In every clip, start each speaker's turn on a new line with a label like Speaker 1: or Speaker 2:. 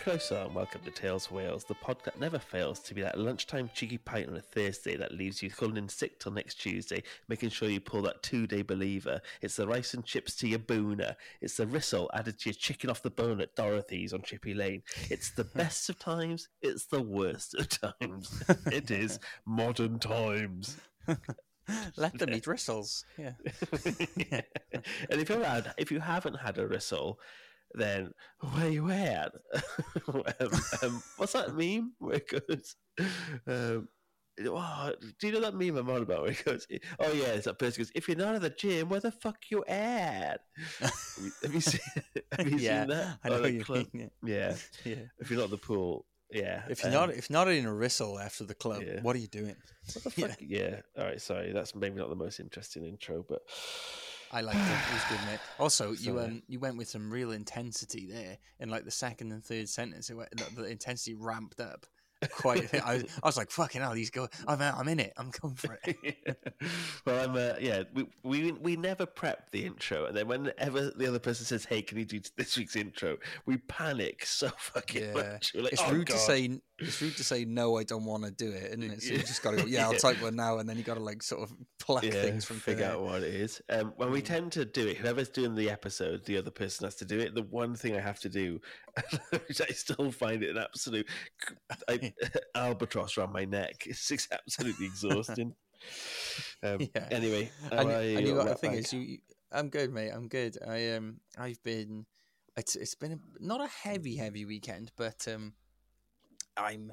Speaker 1: Closer and welcome to Tales of Wales, the podcast that never fails to be that lunchtime cheeky pint on a Thursday that leaves you calling in sick till next Tuesday, making sure you pull that two day believer. It's the rice and chips to your booner. It's the ristle added to your chicken off the bone at Dorothy's on Chippy Lane. It's the best of times, it's the worst of times. it is modern times.
Speaker 2: Let them eat bristles. Yeah.
Speaker 1: And if you had, if you haven't had a ristle, then where you at? um, um, what's that meme where it goes? Um, oh, do you know that meme I'm on about? Where it goes, oh yeah, it's that person goes, if you're not at the gym, where the fuck you at? have you seen? Have you
Speaker 2: yeah,
Speaker 1: seen that?
Speaker 2: I know
Speaker 1: Or
Speaker 2: what
Speaker 1: the
Speaker 2: you
Speaker 1: club?
Speaker 2: mean.
Speaker 1: Yeah,
Speaker 2: Yeah.
Speaker 1: if you're not at the pool, yeah.
Speaker 2: If you're
Speaker 1: um,
Speaker 2: not if not in a ristle after the club,
Speaker 1: yeah.
Speaker 2: what are you doing?
Speaker 1: what the
Speaker 2: yeah.
Speaker 1: Yeah. All right. Sorry, that's maybe not the most interesting intro, but
Speaker 2: I liked it. It was good, mate. Also, you um you went with some real intensity there in like the second and third sentence. It went, the, the intensity ramped up quite. a bit. I was, I was like, "Fucking hell, he's going. I'm out. I'm in it. I'm going for it."
Speaker 1: well, I'm. Uh, yeah, we, we we never prep the intro, and then whenever the other person says, "Hey, can you do this week's intro?" we panic so fucking
Speaker 2: Yeah.
Speaker 1: much. Like,
Speaker 2: it's
Speaker 1: "Oh,
Speaker 2: rude to say. It's rude to say no. I don't want to do it, isn't it? So you
Speaker 1: Yeah.
Speaker 2: just got to go. Yeah, I'll
Speaker 1: Yeah.
Speaker 2: type one now, and then you got to like sort of pluck
Speaker 1: Yeah,
Speaker 2: things from
Speaker 1: figure
Speaker 2: there.
Speaker 1: out what it is. Um, when we
Speaker 2: Mm.
Speaker 1: tend to do it, whoever's doing the episode, the other person has to do it. The one thing I have to do, which I still find it an absolute I, albatross around my neck. It's just absolutely exhausting. Um,
Speaker 2: Yeah.
Speaker 1: Anyway,
Speaker 2: and,
Speaker 1: I
Speaker 2: and you the thing
Speaker 1: back?
Speaker 2: is, you, I'm good, mate. I'm good. I um, I've been, it's it's been a, not a heavy, heavy weekend, but um, I'm,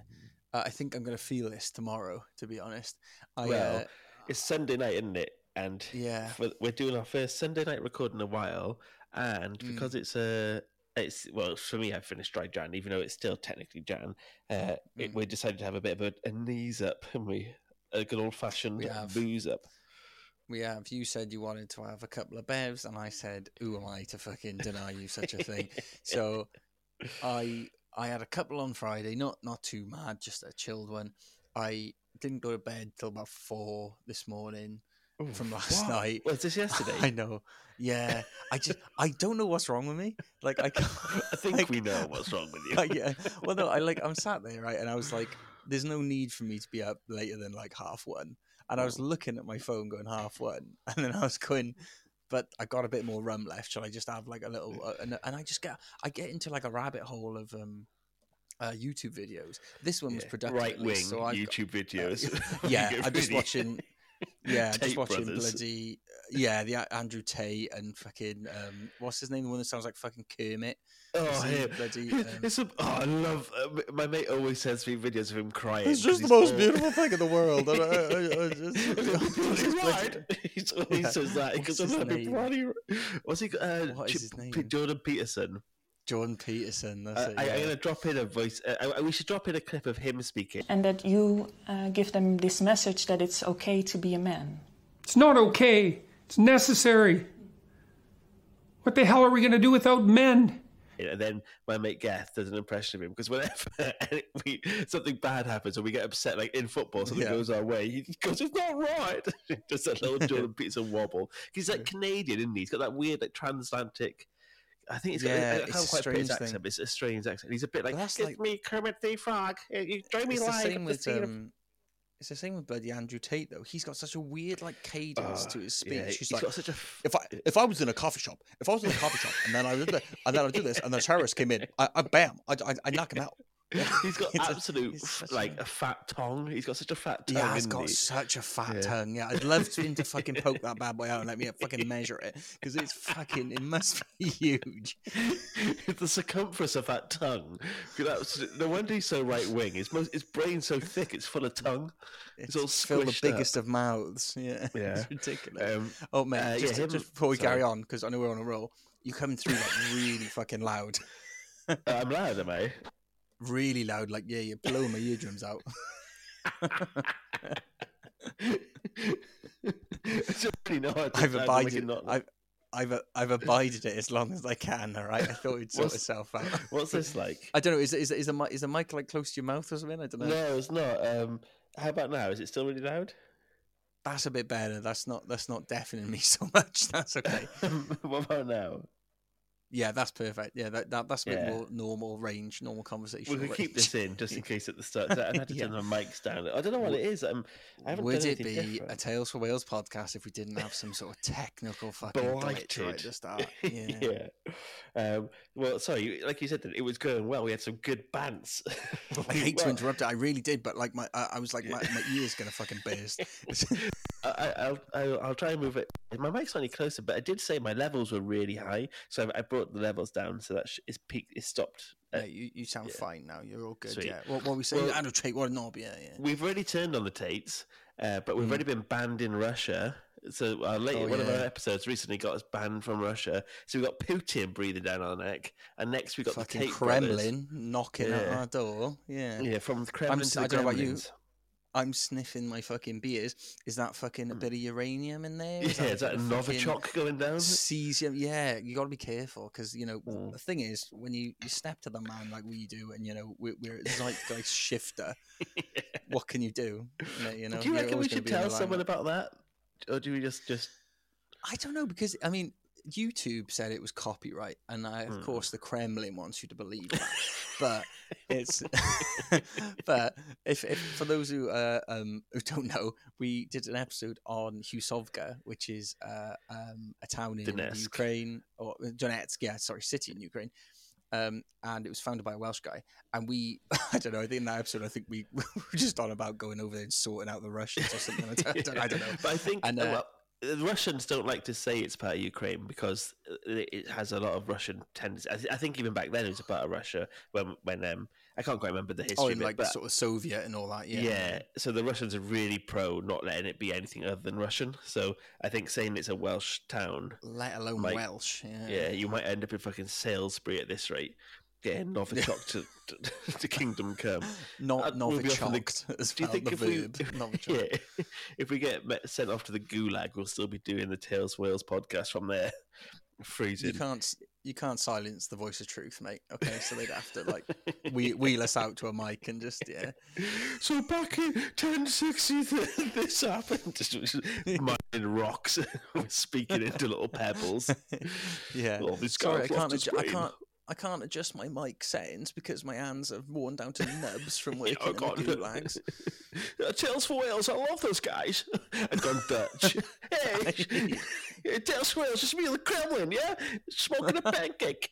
Speaker 2: uh, I think I'm gonna feel this tomorrow. To be honest, I
Speaker 1: Well,
Speaker 2: uh,
Speaker 1: It's Sunday night, isn't it? And
Speaker 2: yeah,
Speaker 1: for, we're doing our first Sunday night record in a while, and
Speaker 2: Mm.
Speaker 1: because it's a it's well for me I finished dry Jan, even though it's still technically Jan. Uh,
Speaker 2: Mm.
Speaker 1: we decided to have a bit of a, a knees up, and we a good old fashioned booze up.
Speaker 2: we have. You said you wanted to have a couple of bevs, and I said, "Who am I to fucking deny you such a thing?" so I I had a couple on Friday, not not too mad, just a chilled one. I didn't go to bed till about four this morning
Speaker 1: Ooh,
Speaker 2: from last
Speaker 1: what?
Speaker 2: night.
Speaker 1: Was this yesterday?
Speaker 2: I know. Yeah, I just I don't know what's wrong with me. Like I, can't-
Speaker 1: I think
Speaker 2: like,
Speaker 1: we know what's wrong with you.
Speaker 2: Yeah. Well, no, I like I'm sat there right, and I was like, "There's no need for me to be up later than like half one." And I was looking at my phone, going half one, and then I was going, "But I got a bit more rum left. Shall I just have like a little?" Uh, and, and I just get I get into like a rabbit hole of um. Uh, YouTube videos. This one was
Speaker 1: Yeah,
Speaker 2: productive,
Speaker 1: right wing
Speaker 2: so
Speaker 1: YouTube videos.
Speaker 2: yeah, I'm just watching. Yeah, just watching
Speaker 1: brothers.
Speaker 2: bloody yeah, the Andrew Tate and fucking um, what's his name? The one that sounds like fucking Kermit.
Speaker 1: Oh, yeah.
Speaker 2: bloody, um,
Speaker 1: it's a, oh, I love. Uh, my mate always sends me videos of him crying.
Speaker 2: It's just the most beautiful thing in the world. I- I- I just-
Speaker 1: He's right. He's always
Speaker 2: Yeah.
Speaker 1: says that because I
Speaker 2: his
Speaker 1: love him.
Speaker 2: name?
Speaker 1: bloody- What's he? Uh,
Speaker 2: What is his name?
Speaker 1: Jordan Peterson.
Speaker 2: Jordan Peterson. That's
Speaker 1: Uh,
Speaker 2: it.
Speaker 1: I, I'm
Speaker 2: yeah.
Speaker 1: going to drop in a voice. Uh, I, we should drop in a clip of him speaking.
Speaker 3: and that you uh, give them this message that it's okay to be a man.
Speaker 4: It's not okay. It's necessary. What the hell are we going to do without men?
Speaker 1: And then my mate Geth does an impression of him because whenever we, something bad happens or we get upset, like in football, something
Speaker 2: Yeah.
Speaker 1: goes our way, he goes, "It's not right." Just that little Jordan Peterson wobble. He's like Canadian, isn't he? He's got that weird, like transatlantic. I think it's got,
Speaker 2: Yeah,
Speaker 1: I, I
Speaker 2: it's a
Speaker 1: quite put his
Speaker 2: strange
Speaker 1: accent,
Speaker 2: thing.
Speaker 1: it's a strange accent. He's a bit like,
Speaker 2: But that's like-
Speaker 1: me, Kermit the Frog. You- join me
Speaker 2: It's the same
Speaker 1: the
Speaker 2: with
Speaker 1: of-"
Speaker 2: um, it's the same with bloody Andrew Tate though. He's got such a weird like cadence
Speaker 1: Oh,
Speaker 2: to his speech.
Speaker 1: yeah,
Speaker 2: He's,
Speaker 1: he's
Speaker 2: like,
Speaker 1: got such a f-
Speaker 2: if I if I was in a coffee shop, if I was in a coffee shop, and then I did the, and then I do this, and the terrorist came in, I, I bam, I, I, I knock him out.
Speaker 1: He's got
Speaker 2: It's
Speaker 1: absolute
Speaker 2: it's
Speaker 1: f- like
Speaker 2: a-
Speaker 1: a fat tongue. He's got such a fat tongue.
Speaker 2: Yeah, he's got
Speaker 1: he?
Speaker 2: such a fat
Speaker 1: Yeah.
Speaker 2: tongue. Yeah, I'd love to, him to fucking poke that bad boy out and let me fucking measure it because it's fucking. It must be huge.
Speaker 1: the circumference of that tongue. No wonder he's so right wing. His most, his brain's so thick, it's full of tongue. It's, all
Speaker 2: still the biggest
Speaker 1: up.
Speaker 2: of mouths. Yeah,
Speaker 1: Yeah.
Speaker 2: it's ridiculous.
Speaker 1: Um,
Speaker 2: oh man,
Speaker 1: uh, yeah,
Speaker 2: just,
Speaker 1: him-
Speaker 2: just before we carry on, because I know we're on a roll. You come through like really fucking loud,
Speaker 1: I'm loud, am I?
Speaker 2: Really loud. Like yeah, you're blowing my eardrums out.
Speaker 1: I don't really know how to
Speaker 2: I've
Speaker 1: how to make
Speaker 2: abided.
Speaker 1: it not-
Speaker 2: I've, I've I've abided it as long as I can. All right, I thought it'd sort itself out.
Speaker 1: What's this like?
Speaker 2: I don't know. Is is is a is a mic like close to your mouth or something? I don't know.
Speaker 1: No, it's not. Um, how about now? Is it still really loud?
Speaker 2: That's a bit better. That's not that's not deafening me so much. That's okay.
Speaker 1: what about now?
Speaker 2: Yeah, that's perfect. Yeah, that, that that's a bit
Speaker 1: Yeah.
Speaker 2: more normal range, normal conversation.
Speaker 1: We could keep this in just in case at the start. I had to turn the mics down. I don't know what it is. Um, I haven't
Speaker 2: Would
Speaker 1: done
Speaker 2: it
Speaker 1: anything
Speaker 2: be
Speaker 1: different.
Speaker 2: a Tales for Wales podcast if we didn't have some sort of technical fucking glitch right at
Speaker 1: blighted.
Speaker 2: start? Yeah.
Speaker 1: yeah. Um, well, sorry, like you said, it was going well. We had some good bants.
Speaker 2: I hate to
Speaker 1: Well,
Speaker 2: interrupt it. I really did, but like my, I, I was like, my, my ears gonna fucking burst.
Speaker 1: I, I- I'll, I'll, I'll try and move it. My mic's only closer, but I did say my levels were really high, so I, I brought the levels down, so that sh- it's peaked. It's stopped. Uh,
Speaker 2: Mate, you, you sound
Speaker 1: yeah.
Speaker 2: fine now. You're all good.
Speaker 1: Sweet.
Speaker 2: Yeah. What, what we saying?
Speaker 1: Well-
Speaker 2: Andrew Tate, what a knob. Yeah, yeah.
Speaker 1: We've already turned on the Tates, uh, but we've
Speaker 2: Mm.
Speaker 1: already been banned in Russia. So our late,
Speaker 2: Oh,
Speaker 1: one of our episodes recently got us banned from Russia. So we've got Putin breathing down our neck, and next we've got
Speaker 2: Fucking
Speaker 1: the Tate brothers.
Speaker 2: Kremlin knocking at our door. Yeah.
Speaker 1: Yeah, from the Kremlin
Speaker 2: s-
Speaker 1: to the
Speaker 2: I don't know about you. I'm sniffing my fucking beers. Is that fucking a bit of uranium in there?
Speaker 1: Hmm. Yeah,
Speaker 2: a
Speaker 1: is that Novichok going down?
Speaker 2: Cesium? Yeah, you got to be careful because you know
Speaker 1: Mm.
Speaker 2: the thing is when you, you step to the man like we do, and you know we're, we're a zeitgeist shifter. What can you do? You know,
Speaker 1: do you reckon we should tell someone about that, or do we just just?
Speaker 2: I don't know because I mean YouTube said it was copyright, and I, of
Speaker 1: Hmm.
Speaker 2: course the Kremlin wants you to believe that. but it's but if, if for those who uh, um who don't know, we did an episode on Hughesovka, which is uh, um, a town in
Speaker 1: Donetsk.
Speaker 2: Ukraine or uh, Donetsk, yeah, sorry, city in Ukraine. Um, and it was founded by a Welsh guy. And we, I don't know, I think in that episode, I think we, we were just on about going over there and sorting out the Russians or something. I don't, I don't, I don't know.
Speaker 1: But I think
Speaker 2: And,
Speaker 1: uh, well, the Russians don't like to say it's part of Ukraine because uh, it has a lot of Russian tendencies. I, th- I think even back then it was a part of Russia when when um I can't quite remember the history.
Speaker 2: Oh, in like the
Speaker 1: but-
Speaker 2: sort of Soviet and all that.
Speaker 1: yeah.
Speaker 2: Yeah.
Speaker 1: so the Russians are really pro not letting it be anything other than Russian. So I think saying it's a Welsh town,
Speaker 2: Let alone
Speaker 1: Like-
Speaker 2: Welsh. Yeah.
Speaker 1: yeah, you might end up in fucking Salisbury at this rate, getting Novichok to, to, to Kingdom Come.
Speaker 2: Not
Speaker 1: Uh, we'll be off the-
Speaker 2: Novichok as
Speaker 1: Do you think if we, if,
Speaker 2: Novichok.
Speaker 1: yeah, if we get met, sent off to the gulag, we'll still be doing the Tales Wales podcast from there, Freezing.
Speaker 2: You can't you can't silence the voice of truth, mate. Okay, so they'd have to like we wheel us out to a mic and just yeah.
Speaker 1: So back in 1060, this happened. Just, just mining rocks, speaking into little pebbles.
Speaker 2: yeah.
Speaker 1: Oh, this
Speaker 2: Sorry, I can't.
Speaker 1: lost
Speaker 2: I can't. I can't adjust my mic settings because my hands are worn down to nubs from working
Speaker 1: Oh,
Speaker 2: in
Speaker 1: God.
Speaker 2: gulags.
Speaker 1: Uh, Tales for Wales, I love those guys. I've gone Dutch. hey, hey, Tales for Wales, it's me, the Kremlin, yeah? Smoking a pancake.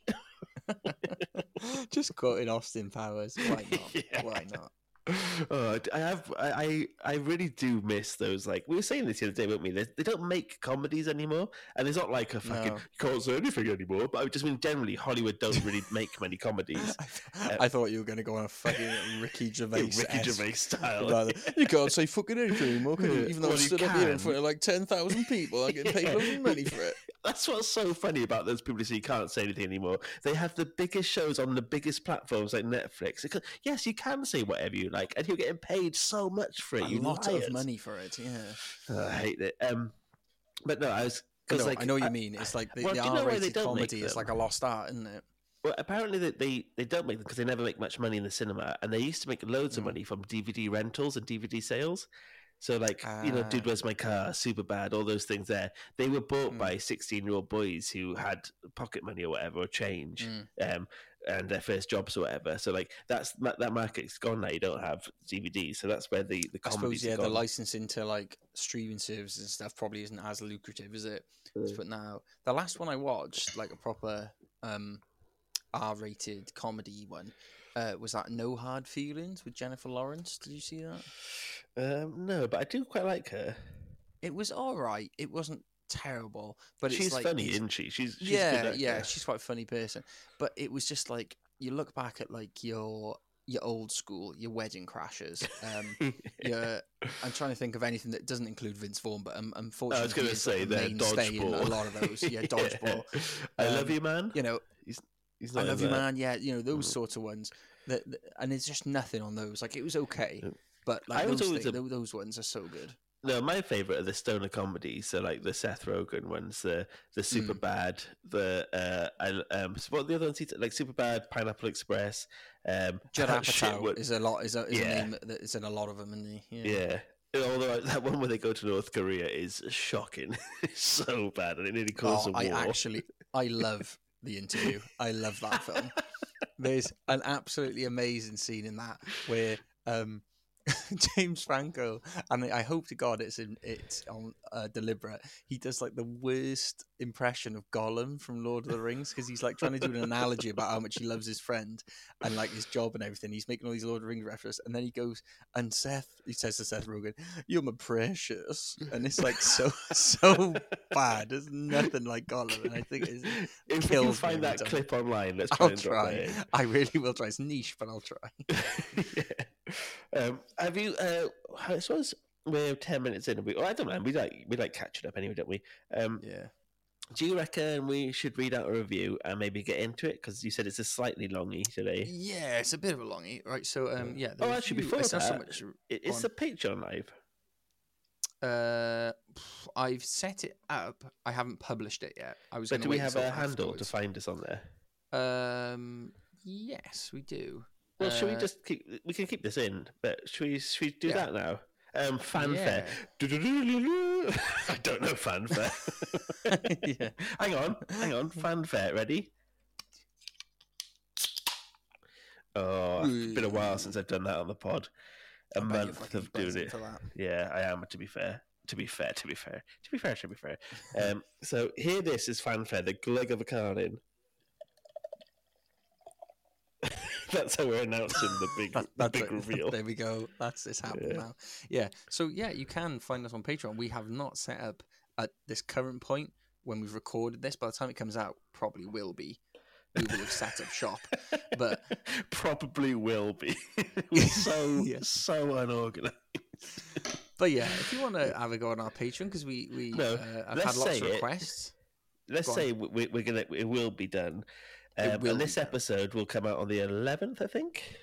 Speaker 2: Just quoting Austin Powers. Why not?
Speaker 1: Yeah.
Speaker 2: Why not?
Speaker 1: Oh, I have, I, I, really do miss those. Like we were saying this the other day, weren't we? They, they don't make comedies anymore, and it's not like a fucking
Speaker 2: No.
Speaker 1: you can't say anything anymore. But I just mean generally, Hollywood don't really make many comedies.
Speaker 2: I, uh, I thought you were going to go on a fucking Ricky Gervais.
Speaker 1: Ricky Gervais style.
Speaker 2: Rather, you can't say fucking anything anymore, can you? Even though
Speaker 1: well,
Speaker 2: I stood up here in front of like 10,000 people, I get paid of money for it.
Speaker 1: That's what's so funny about those people who say you can't say anything anymore. They have the biggest shows on the biggest platforms like Netflix. Because, yes, you can say whatever you like, and you're getting paid so much for it.
Speaker 2: A
Speaker 1: you
Speaker 2: lot
Speaker 1: liars.
Speaker 2: of money for it, yeah.
Speaker 1: Oh, I hate it. Um, but no, I was because like
Speaker 2: I know what you mean. It's like the,
Speaker 1: well,
Speaker 2: the
Speaker 1: do you know why they
Speaker 2: R-rated
Speaker 1: don't make
Speaker 2: comedy is like a lost art, isn't it?
Speaker 1: Well, apparently they, they, they don't make them because they never make much money in the cinema, and they used to make loads of
Speaker 2: Mm.
Speaker 1: money from DVD rentals and DVD sales. So, like you know,
Speaker 2: Ah.
Speaker 1: dude, where's my car? Super bad. All those things there. They were bought
Speaker 2: Mm.
Speaker 1: by sixteen-year-old boys who had pocket money or whatever, or change,
Speaker 2: Mm.
Speaker 1: um, and their first jobs or whatever. So, like that's that that market's gone now. You don't have DVDs, so that's where the the
Speaker 2: I suppose, yeah, the licensing to like streaming services and stuff probably isn't as lucrative, is it?
Speaker 1: Mm.
Speaker 2: But now, the last one I watched, like a proper um, R-rated comedy one, uh, was that No Hard Feelings with Jennifer Lawrence. Did you see that?
Speaker 1: Um, no, but I do quite like her.
Speaker 2: It was all right. It wasn't terrible, but
Speaker 1: she's
Speaker 2: it's like
Speaker 1: funny, isn't she? She's, she's
Speaker 2: yeah, yeah, she's quite a funny person. But it was just like you look back at like your your old school, your wedding crashers. Um, your, I'm trying to think of anything that doesn't include Vince Vaughn, but um, unfortunately,
Speaker 1: I was going to say that
Speaker 2: mainstay a lot of those. Yeah, dodgeball.
Speaker 1: I
Speaker 2: Um,
Speaker 1: love you, man.
Speaker 2: You know,
Speaker 1: He's
Speaker 2: I
Speaker 1: not
Speaker 2: love you,
Speaker 1: that.
Speaker 2: man. Yeah, you know those
Speaker 1: Mm.
Speaker 2: sorts of ones. That, that- and it's just nothing on those. Like it was okay,
Speaker 1: Yeah.
Speaker 2: but
Speaker 1: I
Speaker 2: like
Speaker 1: was
Speaker 2: those,
Speaker 1: always
Speaker 2: thi-
Speaker 1: a-
Speaker 2: those ones are so good.
Speaker 1: No, my favorite are the stoner comedies. So like the Seth Rogen ones, the the super
Speaker 2: Mm.
Speaker 1: bad, the uh, I, um, what the other ones? Like super bad, Pineapple Express. Um,
Speaker 2: Judd Apatow
Speaker 1: one-
Speaker 2: is a lot. Is a, is
Speaker 1: Yeah.
Speaker 2: a name that is in a lot of them. In the
Speaker 1: yeah. Although that one where they go to North Korea is shocking. it's so bad, and it nearly
Speaker 2: Oh,
Speaker 1: causes a
Speaker 2: I
Speaker 1: war.
Speaker 2: actually, I love the interview. I love that film. There's an absolutely amazing scene in that where um, James Franco, and I hope to God it's in, it's on uh, deliberate. He does like the worst impression of Gollum from Lord of the Rings because he's like trying to do an analogy about how much he loves his friend and like his job and everything. He's making all these Lord of the Rings references, and then he goes and Seth, he says to Seth Rogen, "You're my precious," and it's like so so bad. There's nothing like Gollum, and I think it's,
Speaker 1: if
Speaker 2: kills
Speaker 1: find that clip online, let's try
Speaker 2: I'll try. I really will try. It's niche, but I'll try.
Speaker 1: yeah. Um, have you? Uh, I suppose we're ten minutes in. And we, well, I don't know. We like we like catching up anyway, don't we? Um,
Speaker 2: Yeah.
Speaker 1: do you reckon we should read out a review and maybe get into it? Because you said it's a slightly longy today.
Speaker 2: Yeah, it's a bit of a longie, right? So, um, yeah.
Speaker 1: Oh, actually, before
Speaker 2: it's not so
Speaker 1: that,
Speaker 2: much.
Speaker 1: It's the Patreon live.
Speaker 2: Uh, I've set it up. I haven't published it yet. I was.
Speaker 1: But do we have a handle to find us on there?
Speaker 2: Um, yes, we do.
Speaker 1: Well, should we
Speaker 2: Uh,
Speaker 1: just keep? We can keep this in, but should we? Should we do
Speaker 2: Yeah.
Speaker 1: that now? Um, fanfare. I don't know fanfare.
Speaker 2: yeah.
Speaker 1: hang on, hang on. Fanfare, ready? Oh, it's been a while since I've done that on the pod. A
Speaker 2: I bet you're
Speaker 1: month
Speaker 2: fucking
Speaker 1: of doing
Speaker 2: buzzing
Speaker 1: it.
Speaker 2: for that.
Speaker 1: Yeah, I am. To be fair, to be fair, to be fair, to be fair, to be fair. Um, so here, this is fanfare. The glug of a Carling. That's how we're announcing the big,
Speaker 2: That-
Speaker 1: the big
Speaker 2: it.
Speaker 1: reveal.
Speaker 2: There we go. That's it's happening
Speaker 1: Yeah.
Speaker 2: now. Yeah. So yeah, you can find us on Patreon. We have not set up at this current point when we've recorded this. By the time it comes out, probably will be. We will have set up shop. But
Speaker 1: probably will be. We're so
Speaker 2: Yeah.
Speaker 1: so unorganized.
Speaker 2: but yeah, if you want to have a go on our Patreon because we we
Speaker 1: No,
Speaker 2: uh, have had lots of
Speaker 1: it.
Speaker 2: requests.
Speaker 1: Let's say we, we're gonna it will be done. Um,
Speaker 2: will
Speaker 1: and this episode will come out on the eleventh, I think.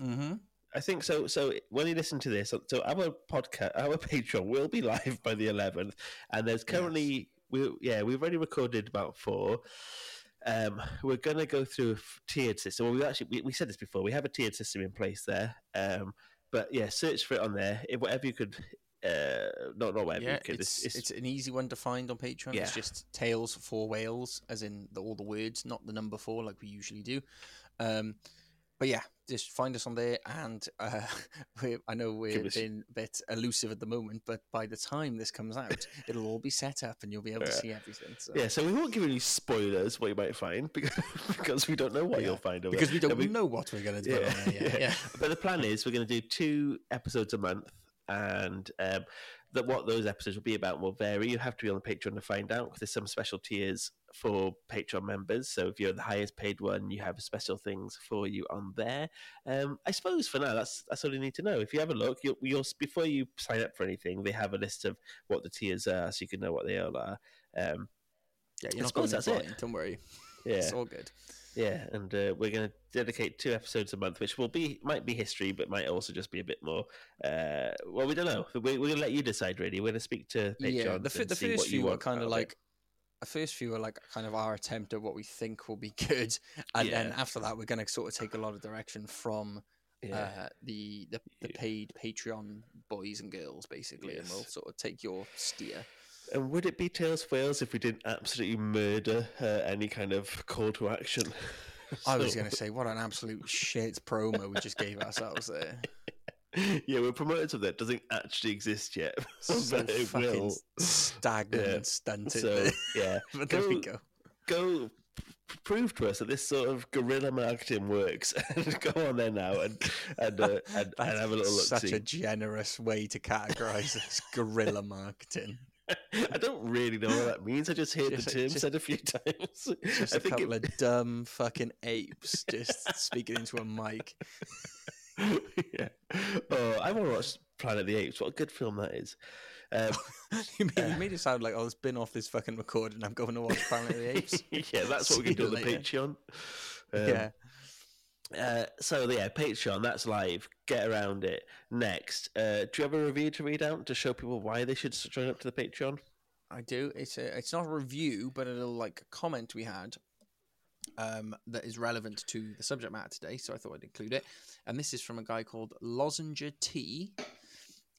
Speaker 2: Mm-hmm.
Speaker 1: I think so. So when you listen to this, so our podcast, our Patreon will be live by the eleventh, and there's currently we yeah we've already recorded about four. Um, we're gonna go through a tiered system. Well, we actually we, we said this before. We have a tiered system in place there. Um, but yeah, search for it on there. If whatever you could, uh, not not whatever
Speaker 2: Yeah,
Speaker 1: could.
Speaker 2: it's, it's an easy one to find on Patreon.
Speaker 1: Yeah.
Speaker 2: It's just Tales for Wales, as in the, all the words, not the number four like we usually do. Um, but yeah, just find us on there. And uh, I know we're
Speaker 1: us-
Speaker 2: being a bit elusive at the moment, but by the time this comes out, it'll all be set up and you'll be able to see everything. So.
Speaker 1: Yeah, so we won't give any spoilers what you might find because, because we don't know what
Speaker 2: Yeah,
Speaker 1: you'll find. Over
Speaker 2: Because we don't
Speaker 1: we-
Speaker 2: know what we're going to do.
Speaker 1: Yeah,
Speaker 2: on there yet. yeah.
Speaker 1: But the plan is we're going to do two episodes a month, and um, that what those episodes will be about will vary. You have to be on the Patreon to find out because there's some special tiers for Patreon members. So if you're the highest paid one, you have special things for you on there. Um, I suppose for now that's that's all you need to know. If you have a look, you'll, you'll before you sign up for anything, they have a list of what the tiers are, so you can know what they all are. Um,
Speaker 2: Yeah,
Speaker 1: I
Speaker 2: you're not
Speaker 1: suppose that's it.
Speaker 2: Don't worry.
Speaker 1: yeah,
Speaker 2: It's all good.
Speaker 1: Yeah, and uh, we're going to dedicate two episodes a month, which will be might be history, but might also just be a bit more. Uh, well, we don't know. We, we're going to let you decide. Really, we're going to speak to Patreon.
Speaker 2: yeah, the, f- the first few are kind of
Speaker 1: it.
Speaker 2: like the first few are like kind of our attempt at what we think will be good, and then after that we're going to sort of take a lot of direction from
Speaker 1: yeah.
Speaker 2: uh, the, the the paid Patreon boys and girls basically, and we'll sort of take your steer.
Speaker 1: And would it be Tales of Wales if we didn't absolutely murder uh, any kind of call to action?
Speaker 2: I was going to say what an absolute shit promo we just gave ourselves there.
Speaker 1: yeah, we're promoting something that doesn't actually exist yet,
Speaker 2: So
Speaker 1: but it will.
Speaker 2: stagnant
Speaker 1: Yeah.
Speaker 2: and stunted.
Speaker 1: So yeah,
Speaker 2: but there we
Speaker 1: go-
Speaker 2: go.
Speaker 1: go prove to us that this sort of guerrilla marketing works and go on there now and and, uh, and, and have a little look
Speaker 2: such a generous way to categorize this guerrilla marketing.
Speaker 1: I don't really know what that means. I just heard
Speaker 2: Just-
Speaker 1: the term
Speaker 2: just-
Speaker 1: said a few times.
Speaker 2: Just
Speaker 1: I
Speaker 2: a
Speaker 1: think
Speaker 2: couple
Speaker 1: it,
Speaker 2: of dumb fucking apes just speaking into a mic.
Speaker 1: yeah. Oh, I want to watch Planet of the Apes. What a good film that is. Um,
Speaker 2: you, made, you made it sound like oh, it's been off this fucking recording. I'm going to watch Planet of the Apes.
Speaker 1: yeah, that's what we can do on the
Speaker 2: later.
Speaker 1: Patreon. Um,
Speaker 2: yeah,
Speaker 1: Uh, so yeah, Patreon, that's live. Get around it. Next, uh, do you have a review to read out to show people why they should join up to the Patreon?
Speaker 2: I do. It's a, it's not a review, but a little like comment we had um, that is relevant to the subject matter today. So I thought I'd include it. And this is from a guy called Lozenger T.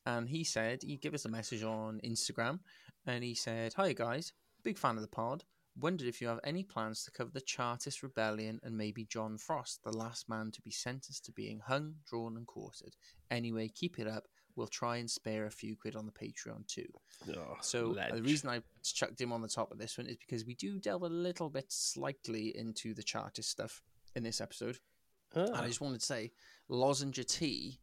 Speaker 2: And he said he gave us a message on Instagram, and he said, "Hi guys, big fan of the pod. Wondered if you have any plans to cover the Chartist rebellion and maybe John Frost, the last man to be sentenced to being hung, drawn, and quartered. Anyway, keep it up. We'll try and spare a few quid on the Patreon too.
Speaker 1: Oh,
Speaker 2: So uh, the reason I chucked him on the top of this one is because we do delve a little bit slightly into the Chartist stuff in this episode.
Speaker 1: Ah,
Speaker 2: And I just wanted to say, lozenge tea,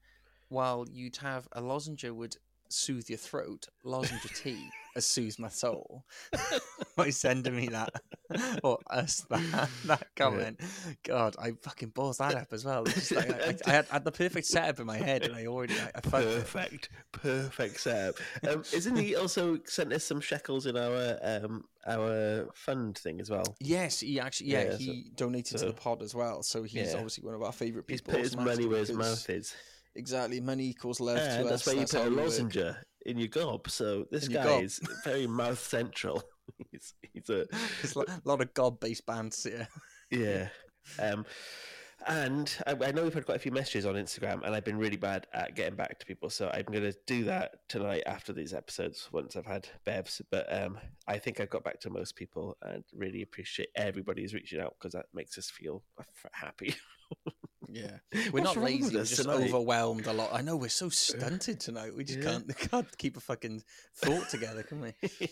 Speaker 2: while you'd have a lozenge would soothe your throat, lozenge tea has soothed my soul by sending me that or us that, that comment. God, I fucking balls that up as well. Like, I, I, I had, had the perfect setup in my head, and I already I, I
Speaker 1: perfect, perfect setup. Um, isn't he also sent us some shekels in our um, our fund thing as well?
Speaker 2: Yes, he actually, yeah,
Speaker 1: Yeah, so-
Speaker 2: he donated
Speaker 1: so-
Speaker 2: to the pod as well. So he's
Speaker 1: Yeah.
Speaker 2: obviously one of our favourite people.
Speaker 1: He's put his money where his mouth is.
Speaker 2: Exactly, money equals love
Speaker 1: And
Speaker 2: to
Speaker 1: that's
Speaker 2: us.
Speaker 1: why you
Speaker 2: that's
Speaker 1: put a
Speaker 2: we work.
Speaker 1: in your gob. So this
Speaker 2: In
Speaker 1: guy is very mouth central. he's, he's a
Speaker 2: There's a lot of gob based bands here.
Speaker 1: yeah. Um, and I, I know we've had quite a few messages on Instagram, and I've been really bad at getting back to people. So I'm going to do that tonight after these episodes once I've had bevs. But um, I think I've got back to most people, and really appreciate everybody who's reaching out because that makes us feel happy.
Speaker 2: Yeah, we're
Speaker 1: What's
Speaker 2: not lazy. We're just
Speaker 1: tonight?
Speaker 2: overwhelmed a lot. I know we're so stunted tonight. We just
Speaker 1: Yeah.
Speaker 2: can't can't keep a fucking thought together, can we?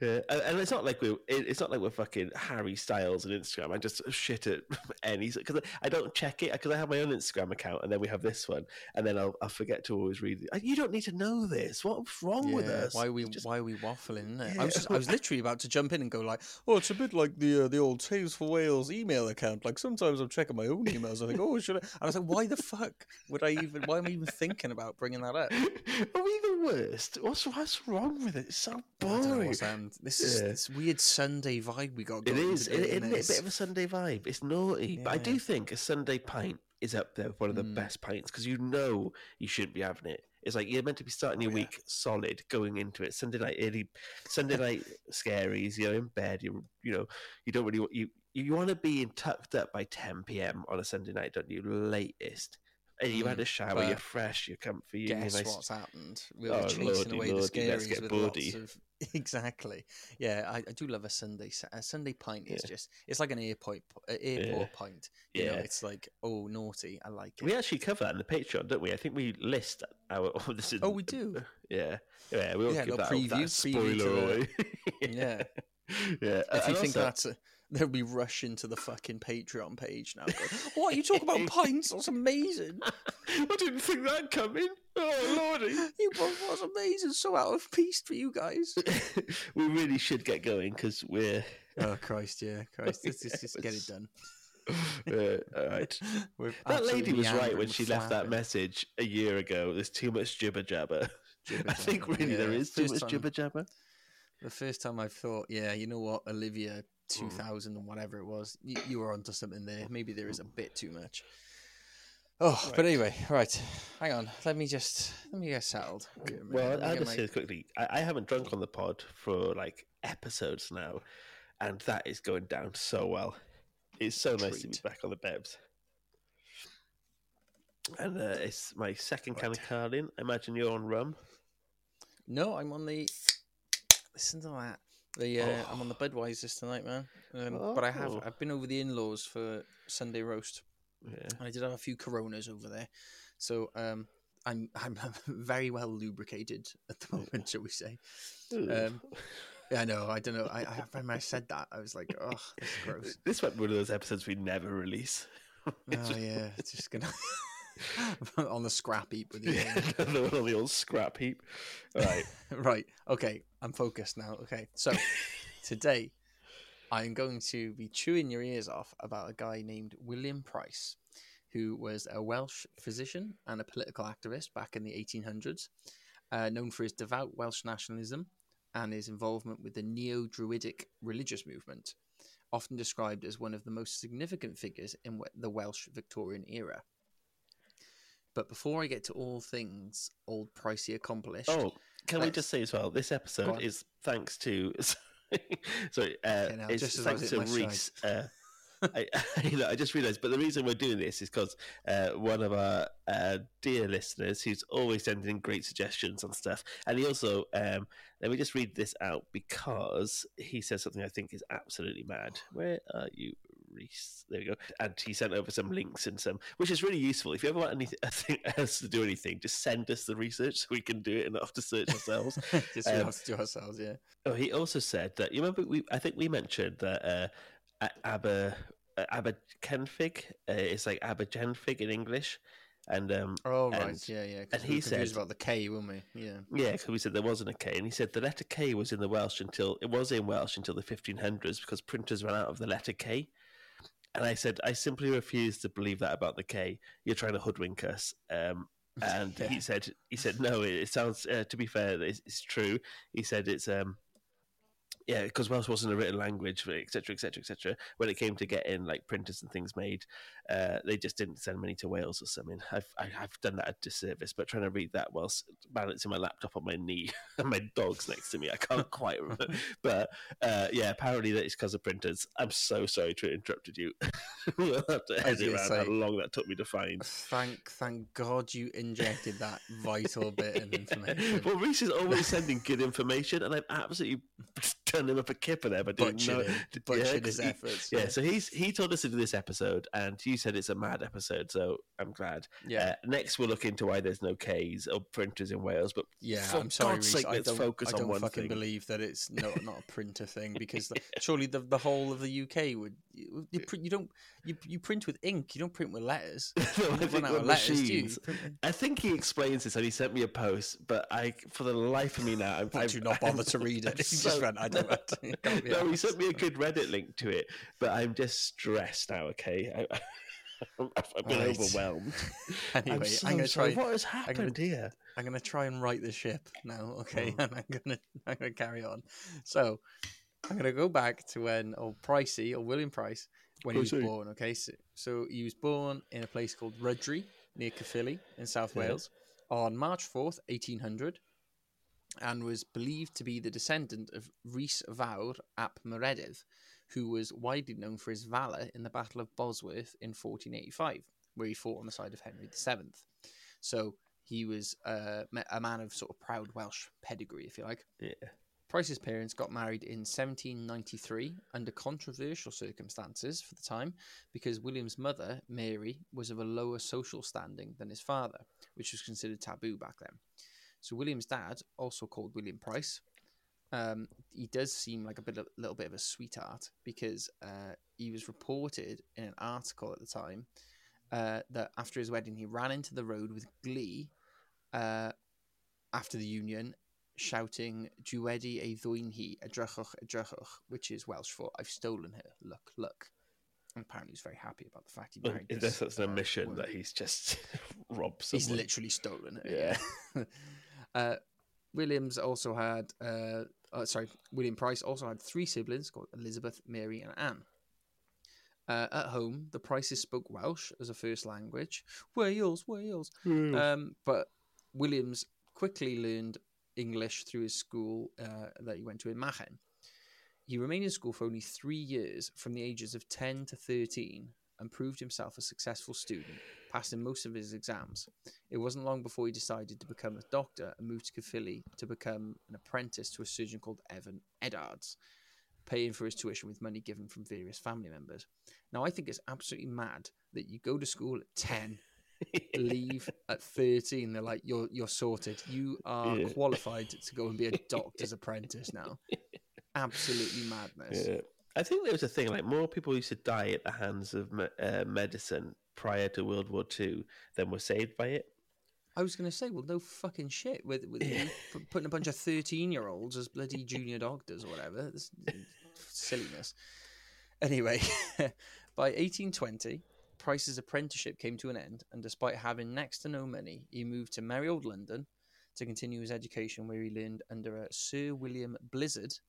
Speaker 1: yeah, and, and it's not like we're it- it's not like we're fucking Harry Styles on Instagram. I just shit at any because I don't check it because I have my own Instagram account and then we have this one and then I'll, I'll forget to always read. it. You don't need to know this. What's wrong with
Speaker 2: Yeah,
Speaker 1: us?
Speaker 2: Why are we
Speaker 1: Just-
Speaker 2: why are we waffling? It? I was just, I was literally about to jump in and go like, oh, it's a bit like the uh, the old Tales for Wales email account. Like sometimes I'm checking my own emails. I think, oh, should I? And I was like, why the fuck would I even? Why am I even thinking about bringing that up?
Speaker 1: Are we the worst? What's what's wrong with it? It's so
Speaker 2: I don't know
Speaker 1: boring.
Speaker 2: This is
Speaker 1: Yeah.
Speaker 2: this weird Sunday vibe we got. Going
Speaker 1: is,
Speaker 2: today,
Speaker 1: it,
Speaker 2: isn't
Speaker 1: it? A bit of a Sunday vibe. It's naughty, but I do think a Sunday pint is up there with one of the
Speaker 2: Mm.
Speaker 1: best pints because you know you shouldn't be having it. It's like you're meant to be starting your
Speaker 2: Oh, yeah.
Speaker 1: week solid, going into it. Sunday night early, Sunday night scaries. You're in bed. You you know you don't really want you you want to be in tucked up by 10 p.m. on a Sunday night, don't you? Latest. And you had
Speaker 2: Mm,
Speaker 1: a shower. You're fresh. You're comfy. You're
Speaker 2: guess
Speaker 1: nice.
Speaker 2: what's happened? We
Speaker 1: Oh,
Speaker 2: chasing
Speaker 1: lordy,
Speaker 2: away
Speaker 1: lordy,
Speaker 2: the
Speaker 1: let's
Speaker 2: scaries
Speaker 1: get
Speaker 2: with
Speaker 1: bawdy.
Speaker 2: lots of exactly. Yeah, I, I do love a Sunday. A Sunday pint is
Speaker 1: Yeah.
Speaker 2: just it's like an airport airport pint. You know,
Speaker 1: Yeah.
Speaker 2: it's like oh naughty. I like it.
Speaker 1: We actually cover that in the Patreon, don't we? I think we list our. Oh, this is,
Speaker 2: Oh, we do?
Speaker 1: Yeah, yeah. We won't
Speaker 2: Yeah,
Speaker 1: give that,
Speaker 2: preview-
Speaker 1: that spoiler
Speaker 2: the-
Speaker 1: away.
Speaker 2: Yeah.
Speaker 1: yeah.
Speaker 2: If you
Speaker 1: and
Speaker 2: think that's a, they'll be rushing to the fucking Patreon page now. going, what you talk about pints? That's amazing.
Speaker 1: I didn't think that'd come in. Oh lordy.
Speaker 2: You both was amazing. So out of piece for you guys.
Speaker 1: we really should get going because we're.
Speaker 2: Oh Christ, yeah, Christ. Let's just, just get it done.
Speaker 1: Uh, all right.
Speaker 2: We're
Speaker 1: That lady was right when she left that message a year ago. There's too much jibber jabber.
Speaker 2: Jibber
Speaker 1: I think really there
Speaker 2: yeah.
Speaker 1: is too much jibber jabber.
Speaker 2: The first time I thought, yeah, you know what, Olivia, 2000 and whatever it was, you, you were onto something there. Maybe there is a bit too much. Oh, but anyway, right. Hang on. Let me just let me get settled. Give me a minute,
Speaker 1: Well, I'll just
Speaker 2: my-
Speaker 1: say this quickly. I, I haven't drunk on the pod for like episodes now, and that is going down so well. It's so nice to be back on the Bebs. And uh, it's my second can of Carling. I imagine you're on rum.
Speaker 2: No, I'm on the. Listen to that. The uh, I'm on the
Speaker 1: Oh.
Speaker 2: Budweisers tonight, man. Um, But I have
Speaker 1: Oh.
Speaker 2: I've been over the in-laws for Sunday roast.
Speaker 1: Yeah.
Speaker 2: and I did have a few Coronas over there, so um, I'm I'm very well lubricated at the moment, shall we say? Um, yeah, I know. I don't know. I, I when I said that, I was like, oh, this is gross.
Speaker 1: This might be one of those episodes we never release.
Speaker 2: Oh yeah, it's just gonna on the scrap heap with you.
Speaker 1: Yeah, another one the old scrap heap. Right.
Speaker 2: right. Okay, I'm focused now. Okay, so today I'm going to be chewing your ears off about a guy named William Price, who was a Welsh physician and a political activist back in the 1800s, uh, known for his devout Welsh nationalism and his involvement with the Neo Druidic religious movement, often described as one of the most significant figures in the Welsh Victorian era. But before I get to all things old Pricey accomplished,
Speaker 1: Oh, can we just say as well? This episode is thanks to sorry, uh,
Speaker 2: Okay, now,
Speaker 1: it's thanks to Reese. Uh, I, you know, I just realised, but the reason we're doing this is because uh, one of our uh, dear listeners, who's always sending in great suggestions on stuff, and he also, um, let me just read this out because he says something I think is absolutely mad. Where are you, Reese? There we go. And he sent over some links and some, which is really useful. If you ever want anything else to do anything, just send us the research so we can do it and not have to search ourselves.
Speaker 2: Just
Speaker 1: Um,
Speaker 2: have to do ourselves, yeah.
Speaker 1: Oh, he also said that you remember we I think we mentioned that uh, A- Aber uh, Aberkenfig uh, it's like Abergenfig in English, and um,
Speaker 2: Oh right,
Speaker 1: and-
Speaker 2: yeah, yeah.
Speaker 1: and he said-
Speaker 2: about the K, weren't we? Yeah.
Speaker 1: yeah, because we said there wasn't a K, and he said the letter K was in the Welsh until it was in Welsh until the 1500s because printers ran out of the letter K. And I said, I simply refuse to believe that about the K. You're trying to hoodwink us. Um, and
Speaker 2: Yeah.
Speaker 1: he said, he said, no. It, it sounds, uh, to be fair, it's, it's true. He said it's, um, yeah, because Welsh wasn't a written language, etc., etc., etc. When it came to getting like printers and things made, uh, they just didn't send money to Wales or something. I've I, I've done that a disservice, but trying to read that whilst balancing my laptop on my knee and my dog's next to me, I can't quite remember. But uh, yeah, apparently that is because of printers. I'm so sorry to have interrupted you. we'll have to edit around
Speaker 2: say-
Speaker 1: how long that took me to find.
Speaker 2: Thank, thank God you injected that vital bit of information.
Speaker 1: well, Reese is always sending good information, and I'm absolutely turned him up a kipper there no,
Speaker 2: Butchered, him,
Speaker 1: yeah,
Speaker 2: his
Speaker 1: he-
Speaker 2: efforts.
Speaker 1: Yeah, so he's he told us to do this episode, and you said it's a mad episode, so I'm glad.
Speaker 2: yeah,
Speaker 1: Uh, next, we'll look into why there's no Ks or printers in Wales, but
Speaker 2: yeah. I'm sorry, Reece.
Speaker 1: sake,
Speaker 2: I
Speaker 1: let's
Speaker 2: don't,
Speaker 1: focus
Speaker 2: I
Speaker 1: on
Speaker 2: don't
Speaker 1: one
Speaker 2: fucking
Speaker 1: thing.
Speaker 2: believe that it's no, not a printer thing because the, surely the the whole of the UK would you, you, print, you don't you, you print with ink. You don't print with letters.
Speaker 1: No, I think with
Speaker 2: letters,
Speaker 1: machines.
Speaker 2: You print with-
Speaker 1: I think he explains this, and he sent me a post, but I, for the life of me now, I'm,
Speaker 2: Would
Speaker 1: I'm
Speaker 2: you not bother to read it?
Speaker 1: I'm
Speaker 2: just
Speaker 1: so-
Speaker 2: went, I don't want to. Can't
Speaker 1: no, he sent me a good Reddit link to it, but I'm just stressed now. Okay, I, I've been
Speaker 2: Right.
Speaker 1: overwhelmed.
Speaker 2: Anyway,
Speaker 1: I'm
Speaker 2: I'm, gonna
Speaker 1: sorry.
Speaker 2: try.
Speaker 1: What has
Speaker 2: gonna-
Speaker 1: happened here?
Speaker 2: I'm gonna try and right the ship now, okay?
Speaker 1: Oh.
Speaker 2: And I'm gonna I'm gonna carry on. So I'm gonna go back to when or Pricey or William Price when he was born. Okay, so, so he was born in a place called Rhydri near Caerphilly in South
Speaker 1: Yeah.
Speaker 2: Wales on March fourth, eighteen hundred, and was believed to be the descendant of Rhys Fawr ap Meredydd, who was widely known for his valour in the Battle of Bosworth in 1485, where he fought on the side of Henry VII. So he was uh, a man of sort of proud Welsh pedigree, if you like.
Speaker 1: Yeah.
Speaker 2: Price's parents got married in 1793 under controversial circumstances for the time because William's mother, Mary, was of a lower social standing than his father, which was considered taboo back then. So William's dad, also called William Price, um, he does seem like a bit, a little bit of a sweetheart because uh, he was reported in an article at the time uh, that after his wedding he ran into the road with glee uh, after the union, shouting "Dwedi ei ddwyn hi, edrychwch, edrychwch," which is Welsh for "I've stolen her, look, look." And apparently, he's very happy about the fact he married.
Speaker 1: Is
Speaker 2: this,
Speaker 1: that's an
Speaker 2: uh,
Speaker 1: admission
Speaker 2: woman.
Speaker 1: that he's just robbed
Speaker 2: He's literally stolen it.
Speaker 1: Yeah.
Speaker 2: Uh, Williams also had, uh, uh, sorry, William Price also had three siblings called Elizabeth, Mary, and Anne. Uh, at home, the Prices spoke Welsh as a first language. Wales, Wales.
Speaker 1: Hmm.
Speaker 2: Um, but Williams quickly learned English through his school uh, that he went to in Machen. He remained in school for only three years, from the ages of 10 to 13, and proved himself a successful student, passing most of his exams. It wasn't long before he decided to become a doctor and moved to Caerphilly to become an apprentice to a surgeon called Evan Edwards, paying for his tuition with money given from various family members. Now, I think it's absolutely mad that you go to school at 10 leave at 13 they're like you're you're sorted you are
Speaker 1: Yeah.
Speaker 2: qualified to go and be a doctor's apprentice now absolutely madness
Speaker 1: Yeah. I think there was a thing like more people used to die at the hands of uh, medicine prior to World War Two than were saved by it.
Speaker 2: i was going to say well no fucking shit with, with
Speaker 1: Yeah.
Speaker 2: putting a bunch of 13 year olds as bloody junior doctors or whatever this silliness anyway by 1820 price's apprenticeship came to an end and despite having next to no money he moved to merry old london to continue his education where he learned under sir william blizard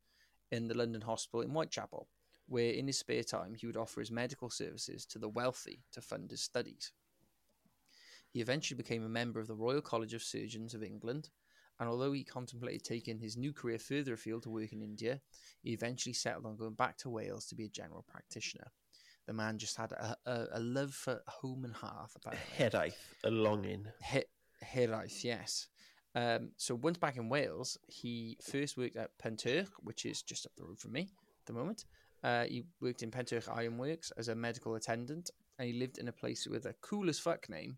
Speaker 2: in the london hospital in whitechapel where in his spare time he would offer his medical services to the wealthy to fund his studies he eventually became a member of the Royal College of Surgeons of England, and although he contemplated taking his new career further afield to work in India, he eventually settled on going back to Wales to be a general practitioner. The man just had a, a, a love for home and hearth.
Speaker 1: A
Speaker 2: Apparently,
Speaker 1: headache, a longing.
Speaker 2: He- Hiraeth, yes. Um, so once back in Wales, he first worked at Pentyrch, which is just up the road from me at the moment. Uh, he worked in Pentyrch Ironworks as a medical attendant, and he lived in a place with a cool as fuck name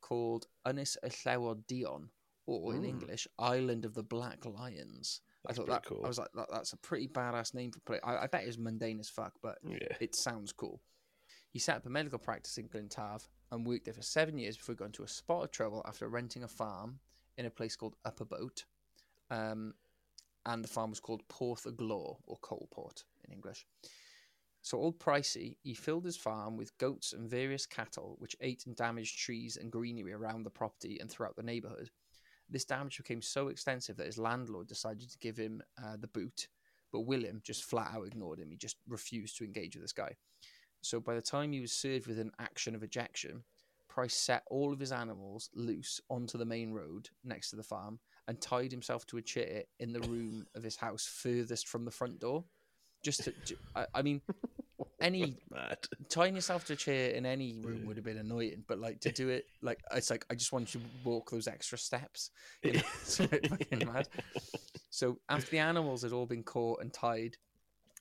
Speaker 2: called Ynys y Dion, or in
Speaker 1: Mm.
Speaker 2: English, Island of the Black Lions.
Speaker 1: That's
Speaker 2: I thought that
Speaker 1: cool.
Speaker 2: I was like, that, that's a pretty badass name for a place. I, I bet it's mundane as fuck, but
Speaker 1: Yeah.
Speaker 2: it sounds cool. He set up a medical practice in Glyntaff and worked there for seven years before going to a spot of trouble after renting a farm in a place called Upper Boat. Um, and the farm was called Porth y Glo, or Coalport in English. So, old Pricey, he filled his farm with goats and various cattle, which ate and damaged trees and greenery around the property and throughout the neighbourhood. This damage became so extensive that his landlord decided to give him uh, the boot, but William just flat out ignored him. He just refused to engage with this guy. So by the time he was served with an action of ejection, Price set all of his animals loose onto the main road next to the farm and tied himself to a chair in the room of his house furthest from the front door. Just to, I, I mean, any tying yourself to a chair in any room would have been annoying, but like to do it, like it's like I just want you to walk those extra steps. You know, fucking mad. So after the animals had all been caught and tied,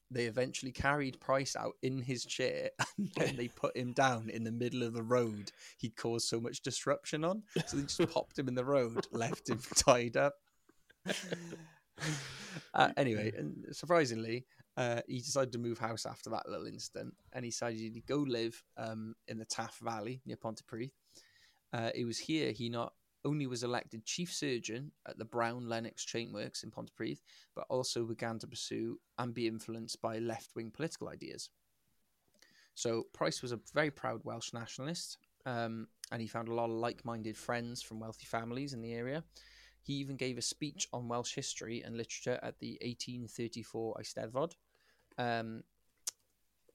Speaker 2: they eventually carried Price out in his chair, and then they put him down in the middle of the road he'd caused so much disruption on. So they just popped him in the road, left him tied up. Uh, anyway, and surprisingly, uh, he decided to move house after that little incident, and he decided he'd go live um, in the Taff Valley near Pontypridd. Uh, it was here he not only was elected chief surgeon at the Brown Lenox Chain Works in Pontypridd, but also began to pursue and be influenced by left-wing political ideas. So Price was a very proud Welsh nationalist, um, and he found a lot of like-minded friends from wealthy families in the area. He even gave a speech on Welsh history and literature at the 1834 Eisteddfod. Um,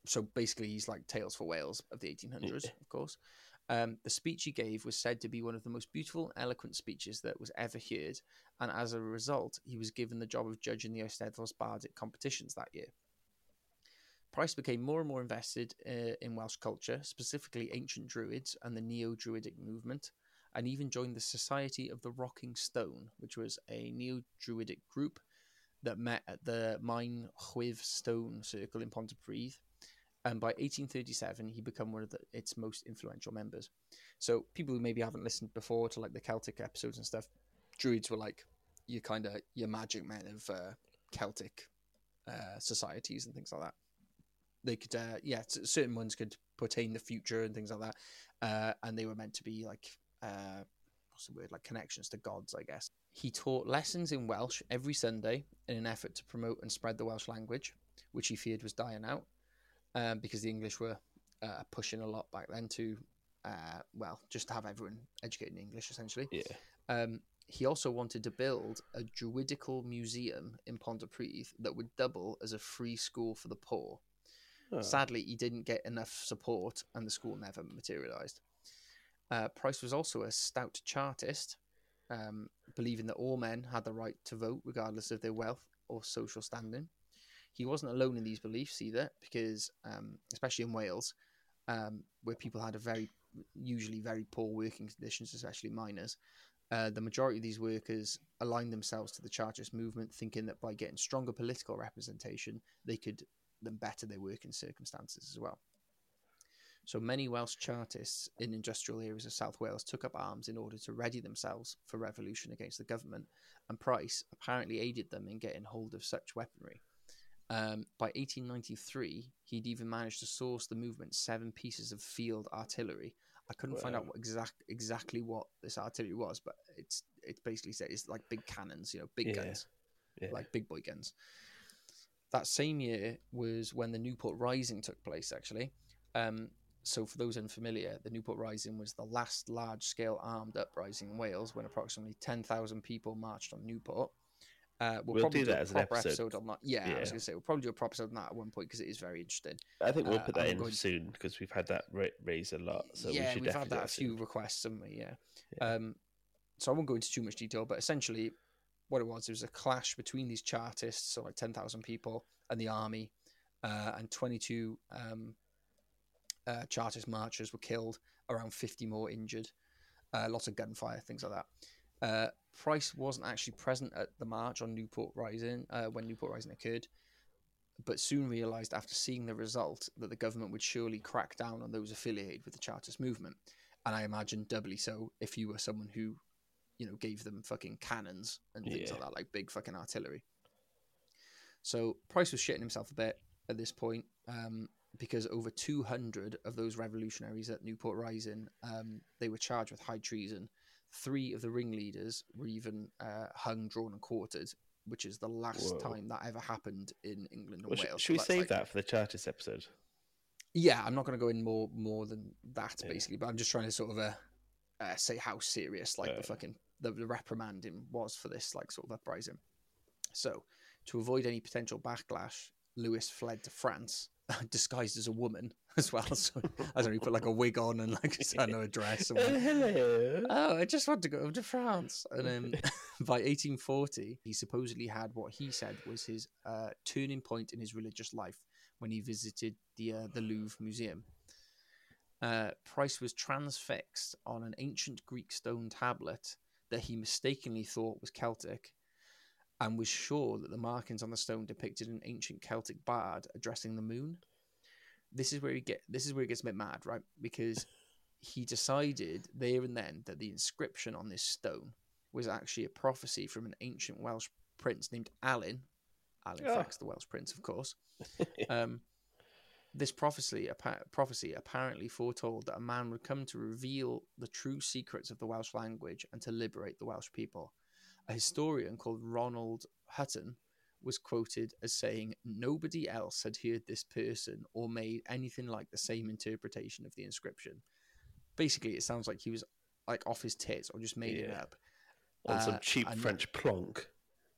Speaker 2: so basically, he's like Tales for Wales of the 1800s,
Speaker 1: Yeah.
Speaker 2: of course. Um, the speech he gave was said to be one of the most beautiful, eloquent speeches that was ever heard, and as a result, he was given the job of judging the Eisteddfod's bardic competitions that year. Price became more and more invested uh, in Welsh culture, specifically ancient Druids and the Neo Druidic movement, and even joined the Society of the Rocking Stone, which was a Neo Druidic group that met at the Maen Chwyf Stone Circle in Pontypridd. And by 1837, he became one of the, its most influential members. So, people who maybe haven't listened before to like the Celtic episodes and stuff, Druids were like your kind of your magic men of uh, Celtic uh, societies and things like that. They could, uh, yeah, certain ones could pertain the future and things like that, uh, and they were meant to be like, uh, what's the word, like connections to gods, I guess. He taught lessons in Welsh every Sunday in an effort to promote and spread the Welsh language, which he feared was dying out, um, because the English were uh, pushing a lot back then to, uh, well, just to have everyone educated in English, essentially.
Speaker 1: Yeah.
Speaker 2: Um, he also wanted to build a druidical museum in Pontypridd that would double as a free school for the poor.
Speaker 1: Oh.
Speaker 2: Sadly, he didn't get enough support, and the school never materialised. Uh, Price was also a stout Chartist, um, believing that all men had the right to vote regardless of their wealth or social standing. He wasn't alone in these beliefs either, because um, especially in Wales, um, where people had a very, usually very poor working conditions, especially miners, uh, the majority of these workers aligned themselves to the Chartist movement, thinking that by getting stronger political representation, they could then better their working circumstances as well. So many Welsh Chartists in industrial areas of South Wales took up arms in order to ready themselves for revolution against the government, and Price apparently aided them in getting hold of such weaponry. Um, by 1893, he'd even managed to source the movement seven pieces of field artillery. I couldn't find out what exact exactly what this artillery was, but it's it's basically said it's like big cannons, you know, big
Speaker 1: Yeah.
Speaker 2: guns
Speaker 1: Yeah.
Speaker 2: like big boy guns. That same year was when the Newport Rising took place, actually. Um, so, for those unfamiliar, the Newport Rising was the last large scale armed uprising in Wales when approximately 10,000 people marched on Newport. Uh, we'll,
Speaker 1: We'll
Speaker 2: probably
Speaker 1: do
Speaker 2: do,
Speaker 1: that
Speaker 2: a
Speaker 1: as an
Speaker 2: proper
Speaker 1: episode.
Speaker 2: on that. Yeah, I was going to say, we'll probably do a proper episode on that at one point because it is very interesting.
Speaker 1: I think we'll
Speaker 2: uh,
Speaker 1: put that
Speaker 2: I'm
Speaker 1: in
Speaker 2: going-
Speaker 1: soon because we've had that ra- raised a lot. So we
Speaker 2: yeah,
Speaker 1: should
Speaker 2: we have had that a
Speaker 1: soon.
Speaker 2: few requests, haven't we? Yeah.
Speaker 1: Yeah.
Speaker 2: Um, so I won't go into too much detail, but essentially, what it was, it was a clash between these Chartists, so like ten thousand people, and the army, uh, and twenty-two um, Uh, Chartist marchers were killed, around 50 more injured, uh, lots of gunfire, things like that. Uh, Price wasn't actually present at the march on Newport Rising uh, when Newport Rising occurred, but soon realised after seeing the result that the government would surely crack down on those affiliated with the Chartist movement. And I imagine doubly so if you were someone who, you know, gave them fucking cannons and things
Speaker 1: Yeah.
Speaker 2: like that, like big fucking artillery. So Price was shitting himself a bit at this point um, because over 200 of those revolutionaries at Newport Rising, um, they were charged with high treason. Three of the ringleaders were even uh, hung, drawn, and quartered, which is the last
Speaker 1: Whoa.
Speaker 2: time that ever happened in England and
Speaker 1: Well,
Speaker 2: Wales.
Speaker 1: should we
Speaker 2: So
Speaker 1: save
Speaker 2: like-
Speaker 1: that for the Chartist episode?
Speaker 2: Yeah, I'm not going to go in more more than that
Speaker 1: Yeah.
Speaker 2: basically, but I'm just trying to sort of uh, uh, say how serious like the fucking the, the reprimanding was for this like sort of uprising. So, to avoid any potential backlash, Lewis fled to France, disguised as a woman as well. So I don't know, put like a wig on and like I don't know a dress. And
Speaker 1: Oh,
Speaker 2: went,
Speaker 1: hello.
Speaker 2: oh, I just want to go to France. And um, by 1840, he supposedly had what he said was his uh, turning point in his religious life when he visited the uh, the Louvre Museum. Uh, Price was transfixed on an ancient Greek stone tablet that he mistakenly thought was Celtic, and was sure that the markings on the stone depicted an ancient Celtic bard addressing the moon. This is where he get this is where he gets a bit mad, right? Because he decided there and then that the inscription on this stone was actually a prophecy from an ancient Welsh prince named Alun. Alan
Speaker 1: Oh.
Speaker 2: Fox, the Welsh prince, of course. Um, this prophecy, prophecy apparently foretold that a man would come to reveal the true secrets of the Welsh language and to liberate the Welsh people. A historian called Ronald Hutton was quoted as saying, Nobody else had heard this person or made anything like the same interpretation of the inscription. Basically, it sounds like he was like off his tits or just made it up.
Speaker 1: On some
Speaker 2: Uh,
Speaker 1: cheap
Speaker 2: and-
Speaker 1: French plonk.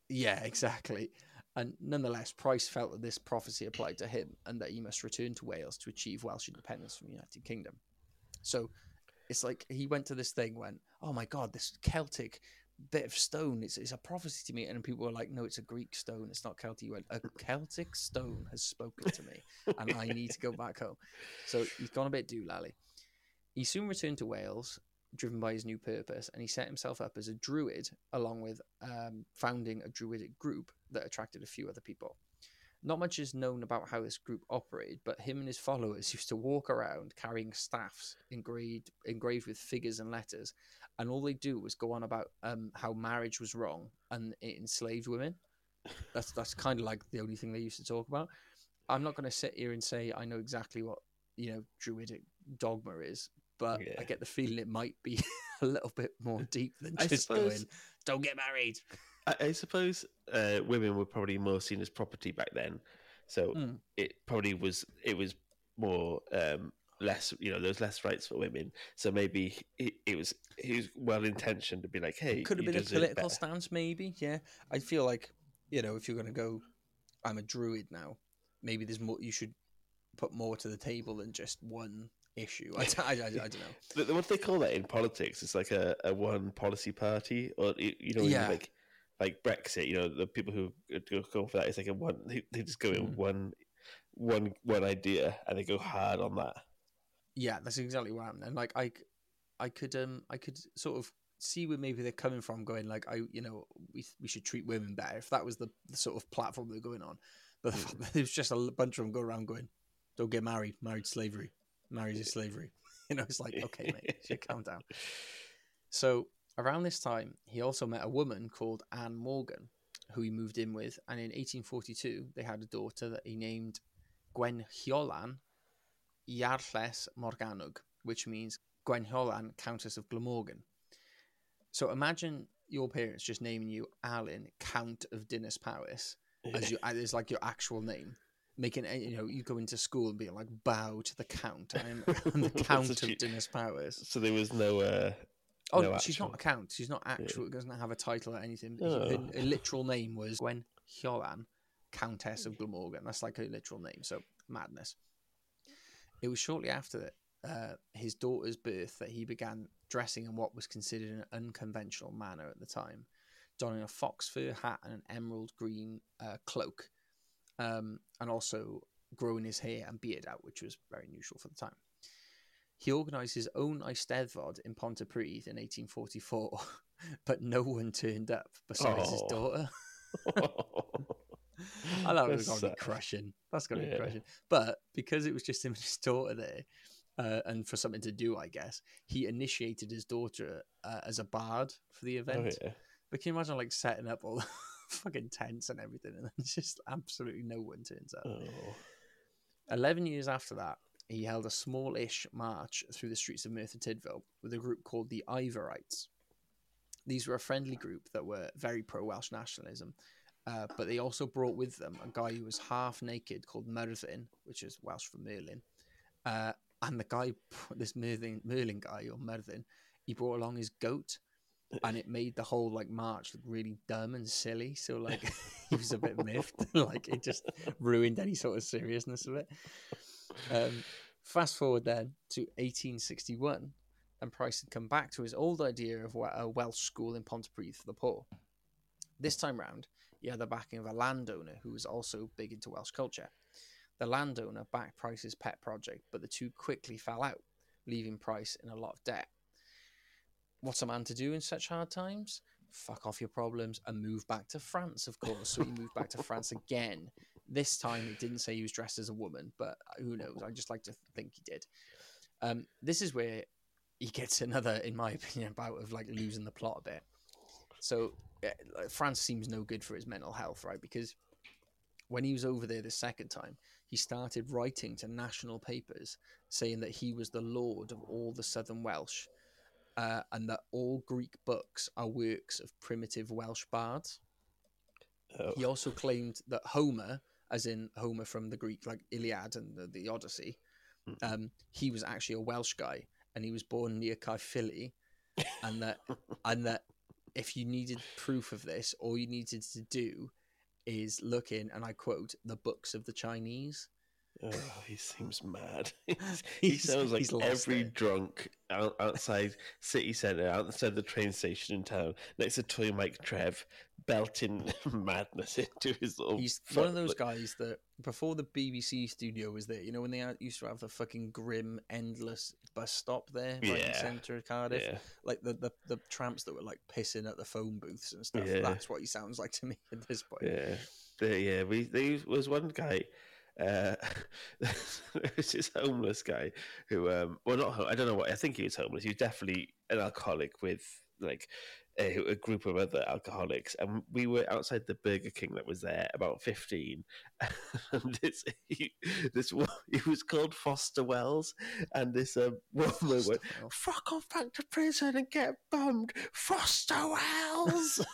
Speaker 2: Yeah, exactly. And nonetheless, Price felt that this prophecy applied to him and that he must return to Wales to achieve Welsh independence from the United Kingdom. So it's like he went to this thing, went, Oh my God, this Celtic bit of stone, it's, it's a prophecy to me. And people were like, No, it's a Greek stone, it's not Celtic. Went, A Celtic stone has spoken to me and I need to go back home. So he's gone a bit doolally. He soon returned to Wales, driven by his new purpose, and he set himself up as a druid, along with um, founding a druidic group that attracted a few other people. Not much is known about how this group operated, but him and his followers used to walk around carrying staffs engraved engraved with figures and letters, and all they do was go on about um, how marriage was wrong and it enslaved women. That's that's kind of like the only thing they used to talk about. I'm not going to sit here and say I know exactly what you know druidic dogma is, but
Speaker 1: Yeah.
Speaker 2: I get the feeling it might be a little bit more deep than just
Speaker 1: suppose-
Speaker 2: going, "Don't get married."
Speaker 1: I, I suppose uh, women were probably more seen as property back then, so
Speaker 2: Mm.
Speaker 1: it probably was. It was more um, less. You know, there was less rights for women. So maybe it, it was he was well intentioned to be like, hey,
Speaker 2: could have been a political stance, maybe. Yeah, I feel like you know if you're going to go, I'm a druid now. Maybe there's more. You should put more to the table than just one issue. I, I, I, I don't know.
Speaker 1: What they call that in politics it's like a, a one policy party, or you know,
Speaker 2: Yeah.
Speaker 1: like like Brexit. You know, the people who go for that is like a one. They, they just go in
Speaker 2: Mm.
Speaker 1: one one one idea and they go hard on that.
Speaker 2: Yeah, that's exactly what happened. And like I, I could um I could sort of see where maybe they're coming from, going like I you know we we should treat women better if that was the, the sort of platform they're going on. But fact that there's just a bunch of them go around going, "Don't get married, married slavery, marriage is slavery." You know, it's like okay, mate, you should calm down. So around this time, he also met a woman called Anne Morgan, who he moved in with, and in 1842 they had a daughter that he named Gwenhiolen Iarlles Morgannwg, which means Gwenhiolen, Countess of Glamorgan. So imagine your parents just naming you Alan, Count of Dinas Powys, as you as like your actual name. Making it- you know, you go into school and being like, bow to the count. I'm, I'm the count of
Speaker 1: she-
Speaker 2: Dinas Powys.
Speaker 1: So there was no. Uh,
Speaker 2: Oh,
Speaker 1: no
Speaker 2: she's not a count. She's not actual. Doesn't have a title or anything.
Speaker 1: Oh.
Speaker 2: Her, her literal name was Gwen Countess of Glamorgan. That's like her literal name. So madness. It was shortly after uh, his daughter's birth that he began dressing in what was considered an unconventional manner at the time, donning a fox fur hat and an emerald green uh, cloak, um, and also growing his hair and beard out, which was very unusual for the time. He organised his own Eisteddfod in Pontypridd in 1844, but no one turned up besides his
Speaker 1: Oh.
Speaker 2: daughter. I thought it was going to be crushing. That's going to
Speaker 1: Yeah.
Speaker 2: be crushing. But because it was just him and his daughter there, uh, and for something to do, I guess, he initiated his daughter uh, as a bard for the
Speaker 1: Oh,
Speaker 2: event.
Speaker 1: yeah.
Speaker 2: But can you imagine like setting up all the fucking tents and everything, and then just absolutely no one turns up?
Speaker 1: Oh.
Speaker 2: 11 years after that, he held a small-ish march through the streets of Merthyr Tydfil with a group called the Ivorites. These were a friendly group that were very pro-Welsh nationalism, uh, but they also brought with them a guy who was half naked called Myrddin, which is Welsh for Merlin. Uh, and the guy, this Merlin, Merlin guy or Merlin, he brought along his goat, and it made the whole like march look really dumb and silly. So like he was a bit miffed, like it just ruined any sort of seriousness of it. Um, fast forward then to 1861, and Price had come back to his old idea of a Welsh school in Pontypridd for the poor. This time round, he had the backing of a landowner who was also big into Welsh culture. The landowner backed Price's pet project, but the two quickly fell out, leaving Price in a lot of debt. What's a man to do in such hard times? Fuck off your problems and move back to France, of course. So he moved back to France again. This time it didn't say he was dressed as a woman, but who knows? I just like to think he did. Um, this is where he gets another, in my opinion, bout of like losing the plot a bit. So uh, France seems no good for his mental health, right? Because when he was over there the second time, he started writing to national papers saying that he was the lord of all the southern Welsh uh, and that all Greek books are works of primitive Welsh bards.
Speaker 1: Oh.
Speaker 2: He also claimed that Homer, as in Homer from the Greek, like Iliad and the, the Odyssey, um, he was actually a Welsh guy and he was born near Caerphilly, and that and that if you needed proof of this, all you needed to do is look in, and I quote, the books of the Chinese.
Speaker 1: Oh, he seems mad. he sounds like every
Speaker 2: it.
Speaker 1: drunk out, outside city centre, outside the train station in town, next to Toy Mike Trev, belting madness into his little.
Speaker 2: He's one of those guys that before the BBC studio was there, you know, when they used to have the fucking grim, endless bus stop there, right in the
Speaker 1: Yeah.
Speaker 2: centre of Cardiff,
Speaker 1: Yeah,
Speaker 2: like the, the the tramps that were like pissing at the phone booths and stuff.
Speaker 1: Yeah.
Speaker 2: That's what he sounds like to me at this point.
Speaker 1: yeah, yeah. We there was one guy. Uh, there was this homeless guy who, um, well, not I don't know what I think he was homeless. He was definitely an alcoholic with like a, a group of other alcoholics, and we were outside the Burger King that was there, about fifteen. And this he, this wo- he was called Foster Wells, and this um, woman went. "Fuck off back to prison and get bummed, Foster Wells."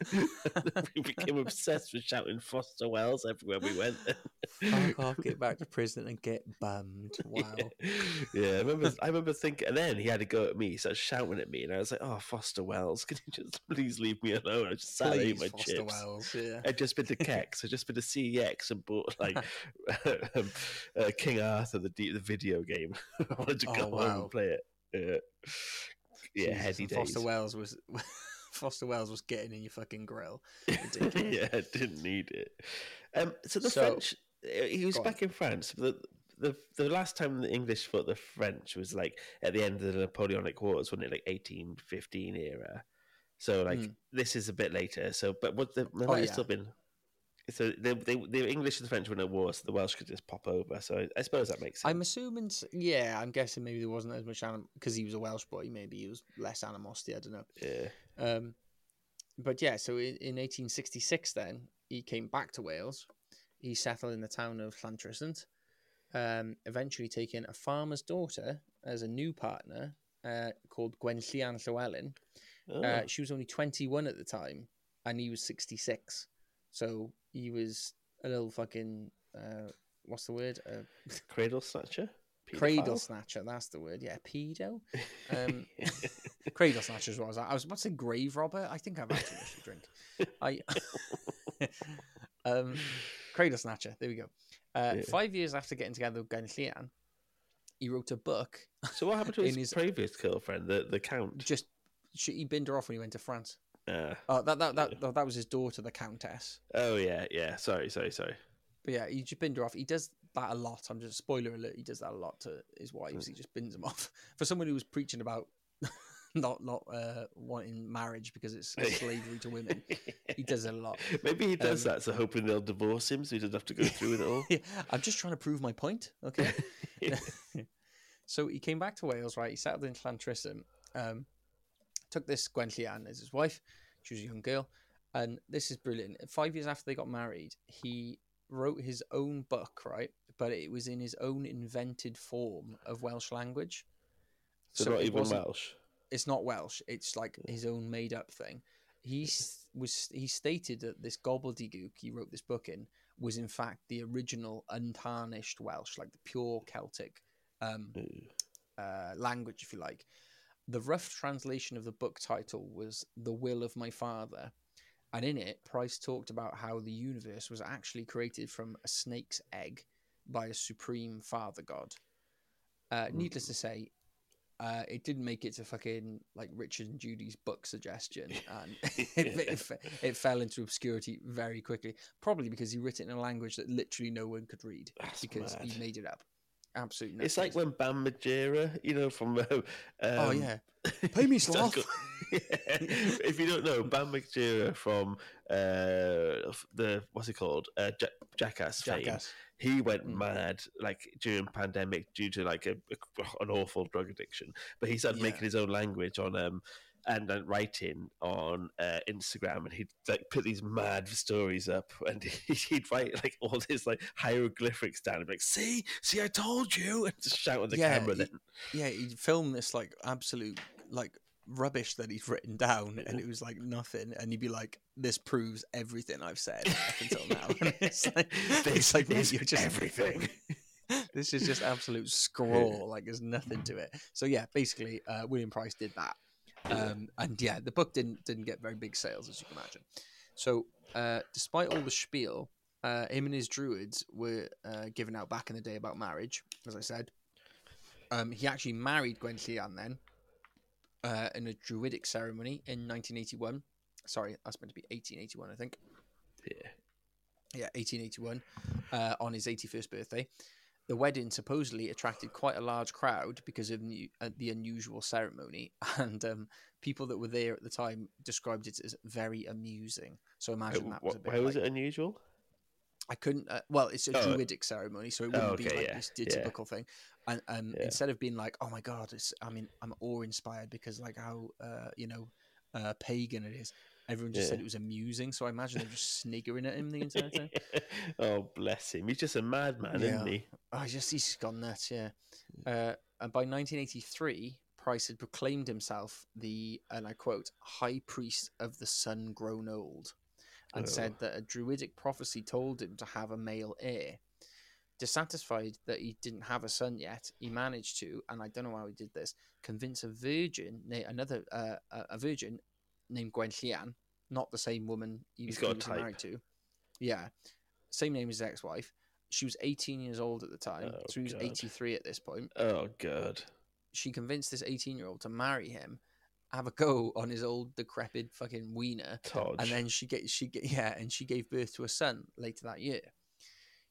Speaker 1: we became obsessed with shouting Foster Wells everywhere we went.
Speaker 2: Fuck off, get back to prison and get bummed. Wow.
Speaker 1: Yeah, I remember. I remember thinking, and then he had to go at me, started shouting at me, and I was like, "Oh, Foster Wells, can you just please leave me alone?" I just sat
Speaker 2: Please,
Speaker 1: my
Speaker 2: Foster
Speaker 1: chips.
Speaker 2: Wells. Yeah.
Speaker 1: I'd just been to CEX. I'd just been to CEX and bought like um, uh, King Arthur, the the video game. I wanted to go
Speaker 2: Oh,
Speaker 1: home and play it. Yeah, yeah,
Speaker 2: Jesus,
Speaker 1: heady days.
Speaker 2: Foster Wells was Foster Wells was getting in your fucking grill.
Speaker 1: Yeah, I didn't need it. Um, so the
Speaker 2: So-
Speaker 1: French, uh, he was
Speaker 2: Go on.
Speaker 1: back in France. The, the the last time the English fought the French was like at the end of the Napoleonic Wars, wasn't it? Like eighteen fifteen era. So like
Speaker 2: Hmm.
Speaker 1: this is a bit later. So, but what the there
Speaker 2: Oh,
Speaker 1: have
Speaker 2: yeah.
Speaker 1: still been. So they, they, the English and the French were in a war, so the Welsh could just pop over. So I, suppose that makes sense.
Speaker 2: I'm assuming, yeah, I'm guessing maybe there wasn't as much anim because he was a Welsh boy. Maybe he was less animosity. I don't know.
Speaker 1: yeah.
Speaker 2: Um, but yeah, so in, in 1866, then he came back to Wales. He settled in the town of Llantrisant, um, eventually taking a farmer's daughter as a new partner uh, called Gwenllian Llewellyn.
Speaker 1: Oh,
Speaker 2: Uh, she was only 21 at the time, and he was 66. So he was a little fucking, uh, what's the word? Uh,
Speaker 1: cradle snatcher.
Speaker 2: cradle snatcher, that's the word. Yeah, pedo. Um, cradle snatcher is what I was. I was about to say grave robber. I think I've had too much to drink. I um, cradle snatcher. There we go. Uh,
Speaker 1: Yeah.
Speaker 2: Five years after getting together with Gwenllian, he wrote a book.
Speaker 1: so what happened to his,
Speaker 2: his-
Speaker 1: previous girlfriend, the the count?
Speaker 2: Just she, he binned her off when he went to France.
Speaker 1: Uh,
Speaker 2: Oh, that that that that was his daughter, the Countess.
Speaker 1: oh yeah, yeah. Sorry, sorry, sorry.
Speaker 2: But yeah, he just binned her off. He does that a lot. I'm just spoiler alert. He does that a lot to his wives. He just bins them off. For someone who was preaching about not not uh, wanting marriage because it's slavery to women, he does it a lot.
Speaker 1: Maybe he does
Speaker 2: Um,
Speaker 1: that, so hoping they'll divorce him, so he doesn't have to go through with it all.
Speaker 2: Yeah, I'm just trying to prove my point. Okay. so he came back to Wales, right? He settled in Llantrisant, um, took this Gwenllian as his wife. She was a young girl. And this is brilliant. Five years after they got married, he wrote his own book, right? But it was in his own invented form of Welsh language.
Speaker 1: So, not
Speaker 2: it
Speaker 1: even Welsh.
Speaker 2: It's not Welsh. It's like his own made up thing. He was he stated that this gobbledygook he wrote this book in was in fact the original untarnished Welsh, like the pure Celtic um, uh, language, if you like. The rough translation of the book title was "The Will of My Father," and in it, Price talked about how the universe was actually created from a snake's egg by a supreme father god. Uh, needless to say, uh, it didn't make it to fucking like Richard and Judy's book suggestion, and it, it, it fell into obscurity very quickly. Probably because he wrote it in a language that literally no one could read
Speaker 1: That's
Speaker 2: because
Speaker 1: mad.
Speaker 2: he made it up. Absolutely,
Speaker 1: It's like when Bam Margera, you know, from. Uh, um,
Speaker 2: oh yeah, Pay me, sloth.
Speaker 1: Yeah. if you don't know, Bam Margera from uh, the what's it called, uh, Ja- Jackass, fame,
Speaker 2: Jackass.
Speaker 1: he went
Speaker 2: Mm.
Speaker 1: mad like during pandemic due to like a, a- an awful drug addiction. But he started
Speaker 2: Yeah.
Speaker 1: making his own language on um and writing on uh, Instagram, and he'd like put these mad stories up, and he'd write like all this like hieroglyphics down, and be like, "See, see, I told you," and just shout at the
Speaker 2: Yeah,
Speaker 1: camera.
Speaker 2: he-
Speaker 1: Then
Speaker 2: Yeah, he'd film this like absolute like rubbish that he's written down, and it was like nothing. And he'd be like, "This proves everything I've said up until now." And it's like,
Speaker 1: This
Speaker 2: it's like,
Speaker 1: is
Speaker 2: you're just
Speaker 1: everything.
Speaker 2: this is just absolute scrawl. Like there's nothing to it. So yeah, basically, uh, William Price did that, um, and yeah, the book didn't didn't get very big sales as you can imagine. So uh, despite all the spiel, uh, him and his druids were uh, given out back in the day about marriage, as I said. Um, he actually married Gwenllian then uh, in a druidic ceremony in 1981. Sorry, that's meant to be 1881, I think.
Speaker 1: yeah,
Speaker 2: Yeah, 1881, uh, on his 81st birthday. The wedding supposedly attracted quite a large crowd because of uh, the unusual ceremony, and um, people that were there at the time described it as very amusing. So imagine that was a bit.
Speaker 1: why was it unusual?
Speaker 2: I couldn't. Uh, well, it's a
Speaker 1: Oh.
Speaker 2: druidic ceremony, so it wouldn't
Speaker 1: Oh,
Speaker 2: be like
Speaker 1: yeah,
Speaker 2: this
Speaker 1: yeah.
Speaker 2: typical thing. And um,
Speaker 1: Yeah.
Speaker 2: instead of being like, "Oh my god," it's, I mean, I'm awe inspired because like how uh, you know uh, pagan it is. Everyone just said it was amusing, so I imagine they're just sniggering at him the entire time.
Speaker 1: oh, bless him. He's just a madman,
Speaker 2: Yeah.
Speaker 1: isn't he?
Speaker 2: Oh, just he's gone nuts, yeah. Uh, and by 1983, Price had proclaimed himself the, and I quote, High Priest of the Sun Grown Old, and
Speaker 1: Oh.
Speaker 2: said that a druidic prophecy told him to have a male heir. Dissatisfied that he didn't have a son yet, he managed to, and I don't know how he did this, convince a virgin, another uh, a virgin named Gwenllian, not the same woman he was
Speaker 1: a
Speaker 2: previously married to. Yeah, same name as his ex-wife. She was 18 years old at the time,
Speaker 1: Oh,
Speaker 2: so he was
Speaker 1: God.
Speaker 2: 83 at this point.
Speaker 1: Oh, God.
Speaker 2: She convinced this 18-year-old to marry him, have a go on his old decrepit fucking wiener,
Speaker 1: Todge.
Speaker 2: and then she get she get yeah, and she gave birth to a son later that year.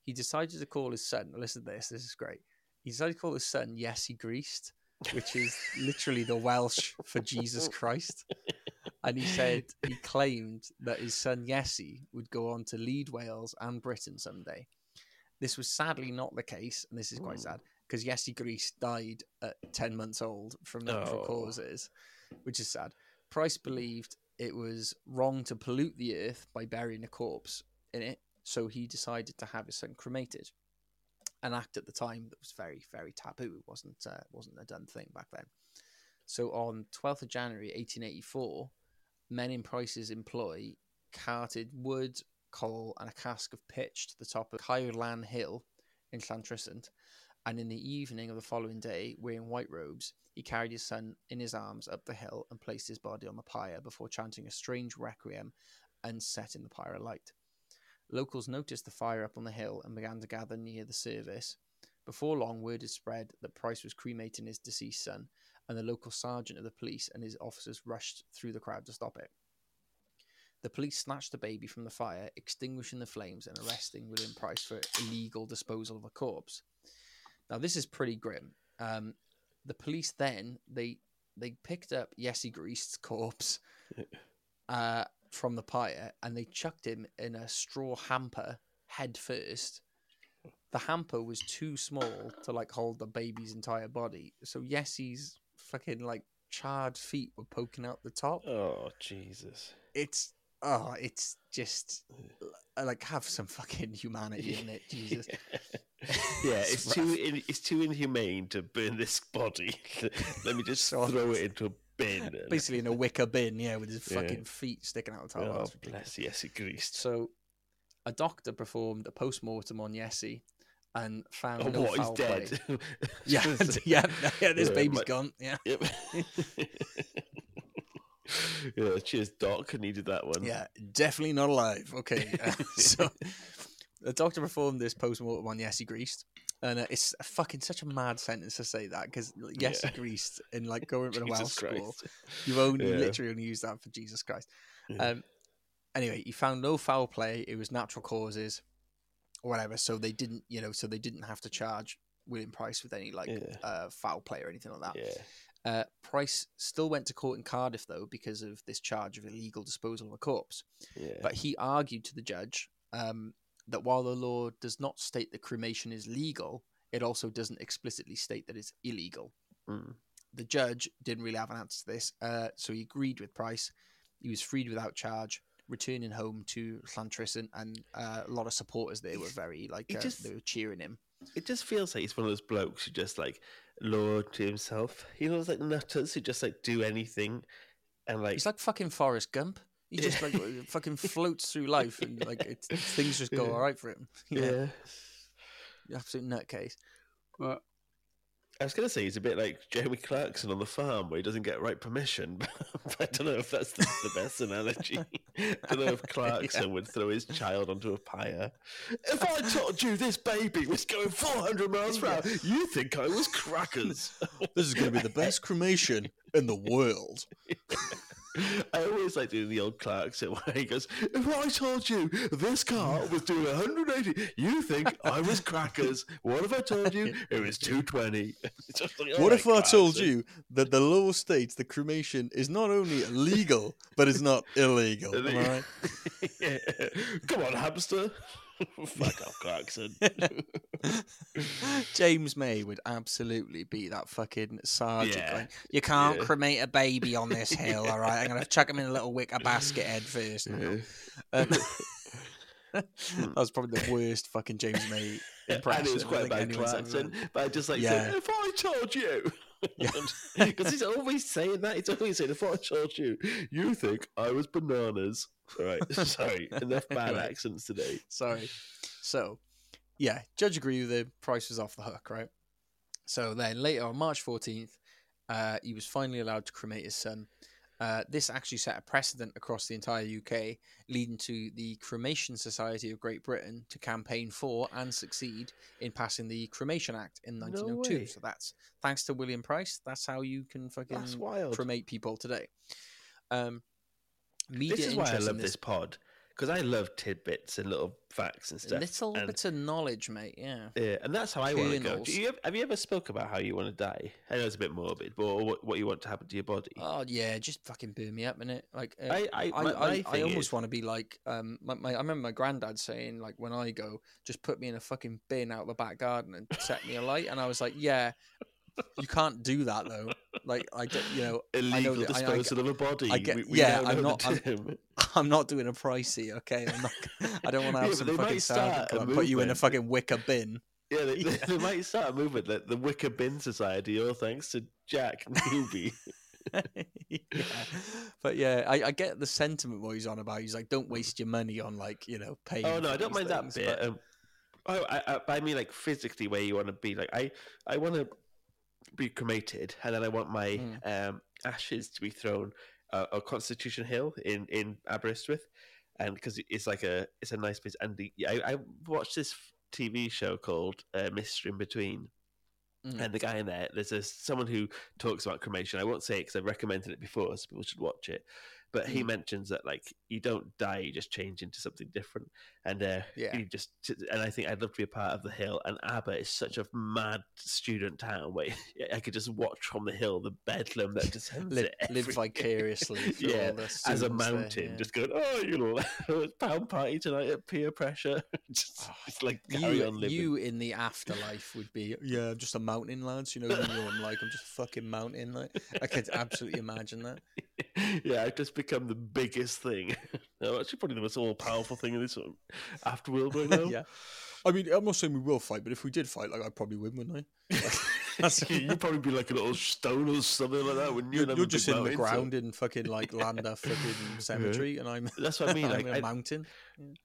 Speaker 2: He decided to call his son. Listen to this. This is great. He decided to call his son Iesu Grist, which is literally the Welsh for Jesus Christ. And he said he claimed that his son Iesu would go on to lead Wales and Britain someday. This was sadly not the case, and this is quite
Speaker 1: Mm.
Speaker 2: sad because Iesu Grist died at 10 months old from natural
Speaker 1: Oh.
Speaker 2: causes, which is sad. Price believed it was wrong to pollute the earth by burying a corpse in it, so he decided to have his son cremated. An act at the time that was very, very taboo. It wasn't uh, wasn't a done thing back then. So on 12th of January 1884, men in Price's employ carted wood, coal, and a cask of pitch to the top of Caerlan Hill in Llantrisant. And in the evening of the following day, wearing white robes, he carried his son in his arms up the hill and placed his body on the pyre before chanting a strange requiem and setting the pyre alight. Locals noticed the fire up on the hill and began to gather near the service. Before long, word had spread that Price was cremating his deceased son, and the local sergeant of the police and his officers rushed through the crowd to stop it. The police snatched the baby from the fire, extinguishing the flames and arresting William Price for illegal disposal of a corpse. Now, this is pretty grim. Um, the police then they they picked up Iesu Grist's corpse uh, from the pyre and they chucked him in a straw hamper head first. The hamper was too small to like hold the baby's entire body, so Iesu's fucking like charred feet were poking out the top.
Speaker 1: Oh Jesus!
Speaker 2: It's oh, it's just like have some fucking humanity in it, Jesus.
Speaker 1: yeah, it's too in, it's too inhumane to burn this body. Let me just
Speaker 2: So-
Speaker 1: throw it into a bin.
Speaker 2: Basically in a wicker bin, yeah, with his
Speaker 1: Yeah.
Speaker 2: fucking feet sticking out the top.
Speaker 1: oh, bless yes, it greased.
Speaker 2: So, a doctor performed a post mortem on Iesu and found
Speaker 1: Oh,
Speaker 2: no
Speaker 1: what? He's
Speaker 2: foul play.
Speaker 1: dead.
Speaker 2: Yeah, yeah, yeah. This
Speaker 1: Yeah,
Speaker 2: baby's
Speaker 1: my-
Speaker 2: gone. Yeah,
Speaker 1: Yep. yeah, cheers, Doc. Needed that one.
Speaker 2: yeah, definitely not alive. Okay, uh, so the doctor performed this post mortem on Iesu Grist, and uh, it's a fucking such a mad sentence to say that because Iesu
Speaker 1: Yeah.
Speaker 2: Grist in like going to a Welsh
Speaker 1: Jesus
Speaker 2: school, you've only
Speaker 1: Yeah.
Speaker 2: literally only used that for Jesus Christ. Um, anyway, he found no foul play. It was natural causes, or whatever. So they didn't, you know, so they didn't have to charge William Price with any like
Speaker 1: Yeah.
Speaker 2: uh, foul play or anything like that.
Speaker 1: Yeah.
Speaker 2: Uh, Price still went to court in Cardiff though because of this charge of illegal disposal of a corpse.
Speaker 1: Yeah.
Speaker 2: But he argued to the judge um, that while the law does not state that cremation is legal, it also doesn't explicitly state that it's illegal.
Speaker 1: Mm.
Speaker 2: The judge didn't really have an answer to this, uh, so he agreed with Price. He was freed without charge, returning home to Llantrisant, and uh, a lot of supporters there were very like uh,
Speaker 1: just-
Speaker 2: they were cheering him.
Speaker 1: It just feels like he's one of those blokes who just like lord to himself. He knows like nutters who just like do anything and like
Speaker 2: He's like fucking Forrest Gump. He just like fucking floats through life, and like it, things just go
Speaker 1: Yeah.
Speaker 2: all right for him.
Speaker 1: yeah.
Speaker 2: absolute nutcase. But
Speaker 1: I was gonna say he's a bit like Jeremy Clarkson on the farm where he doesn't get right permission, but I don't know if that's the, the best analogy. I don't know if Clarkson would throw his child onto a pyre. If I told you this baby was going 400 miles per hour, you think I was crackers.
Speaker 2: this is going to be the best cremation in the world.
Speaker 1: I always like doing the old Clarkson where he goes, If I told you this car was doing 180, you think I was crackers. What if I told you it was 220? Like,
Speaker 2: What
Speaker 1: right,
Speaker 2: if I told you that the law states that cremation is not only legal but is not illegal? Am I right?
Speaker 1: Yeah. Come on, hamster. Fuck off, Clarkson.
Speaker 2: James May would absolutely be that fucking sergeant.
Speaker 1: Yeah.
Speaker 2: going, you can't
Speaker 1: Yeah.
Speaker 2: cremate a baby on this hill, all right? I'm going to chuck him in a little wicker basket head first.
Speaker 1: Yeah.
Speaker 2: Um, that was probably the worst fucking James May impression.
Speaker 1: and it was quite
Speaker 2: think
Speaker 1: bad
Speaker 2: anyone's ever
Speaker 1: Clarkson,
Speaker 2: done.
Speaker 1: but I just like
Speaker 2: Yeah.
Speaker 1: saying, if I told you. Because he's always saying that. He's always saying, if I told you, you think I was bananas. All right, sorry, enough bad accents today.
Speaker 2: Sorry. So, yeah, judge agreed with him. Price was off the hook, right? So then later on March 14th, uh, he was finally allowed to cremate his son. Uh, this actually set a precedent across the entire UK, leading to the Cremation Society of Great Britain to campaign for and succeed in passing the Cremation Act in 1902.
Speaker 1: way.
Speaker 2: so that's thanks to William Price. That's how you can fucking
Speaker 1: That's wild.
Speaker 2: cremate people today. Um, media
Speaker 1: This is why I
Speaker 2: interest in
Speaker 1: love this pod because I love tidbits and little facts and stuff.
Speaker 2: Little
Speaker 1: and,
Speaker 2: bits of knowledge, mate. Yeah.
Speaker 1: yeah, and that's how I want to go. Do you have, have you ever spoke about how you want to die? I know it's a bit morbid, but what, what you want to happen to your body?
Speaker 2: Oh yeah, just fucking burn me up in it. Like uh,
Speaker 1: I, I,
Speaker 2: I,
Speaker 1: my,
Speaker 2: I,
Speaker 1: my
Speaker 2: I almost
Speaker 1: is-
Speaker 2: want to be like um my, my I remember my granddad saying like when I go just put me in a fucking bin out the back garden and set me alight and I was like yeah you can't do that though like I don't you know I know
Speaker 1: illegal
Speaker 2: that- I- I
Speaker 1: disposal of a body.
Speaker 2: I get-
Speaker 1: we, we
Speaker 2: yeah, I'm not- I'm- I'm not doing a pricey okay I'm not I don't want to have
Speaker 1: but
Speaker 2: some fucking
Speaker 1: start
Speaker 2: and put you in a fucking wicker bin
Speaker 1: Yeah, they, they,
Speaker 2: Yeah.
Speaker 1: they might start a movement, the, the Wicker Bin Society, all thanks to Jack Newby.
Speaker 2: yeah. But yeah, I, I get the sentiment what he's on about. He's like, don't waste your money on like you know paying.
Speaker 1: oh no, I don't mind that bit.
Speaker 2: but-
Speaker 1: Um, oh, I, I, but I mean, like physically, where you want to be. Like, I, I want to be cremated, and then I want my
Speaker 2: Mm.
Speaker 1: um, ashes to be thrown uh, on Constitution Hill in in Aberystwyth, and because it's like a it's a nice place. And the, I, I watched this TV show called uh, Mystery in Between,
Speaker 2: Mm.
Speaker 1: and the guy in there, there's a someone who talks about cremation. I won't say it because I've recommended it before, so people should watch it. But he
Speaker 2: Mm.
Speaker 1: mentions that like you don't die, you just change into something different, and uh,
Speaker 2: Yeah.
Speaker 1: you just and I think I'd love to be a part of the hill. And Aber is such a mad student town where I could just watch from the hill the bedlam that descends
Speaker 2: live, live vicariously
Speaker 1: yeah, as a
Speaker 2: students there,
Speaker 1: mountain,
Speaker 2: yeah.
Speaker 1: just going, oh, you know, pound party tonight at Pier Pressure. just,
Speaker 2: Oh,
Speaker 1: just like carry
Speaker 2: you,
Speaker 1: on living.
Speaker 2: you in the afterlife would be yeah just a mountain lads you know you're I'm like I'm just a fucking mountain like I could absolutely imagine that
Speaker 1: yeah, I've just become the biggest thing. actually, probably the most all powerful thing in this of afterworld right now.
Speaker 2: yeah I mean I'm not saying we will fight but if we did fight like I'd probably win wouldn't I That's-
Speaker 1: You'd probably be like a little stone or something like that. When
Speaker 2: you're,
Speaker 1: you're,
Speaker 2: you're just in the ground in fucking like Landa fucking cemetery and I'm
Speaker 1: That's what I mean.
Speaker 2: I'm
Speaker 1: Like,
Speaker 2: in a
Speaker 1: I-
Speaker 2: mountain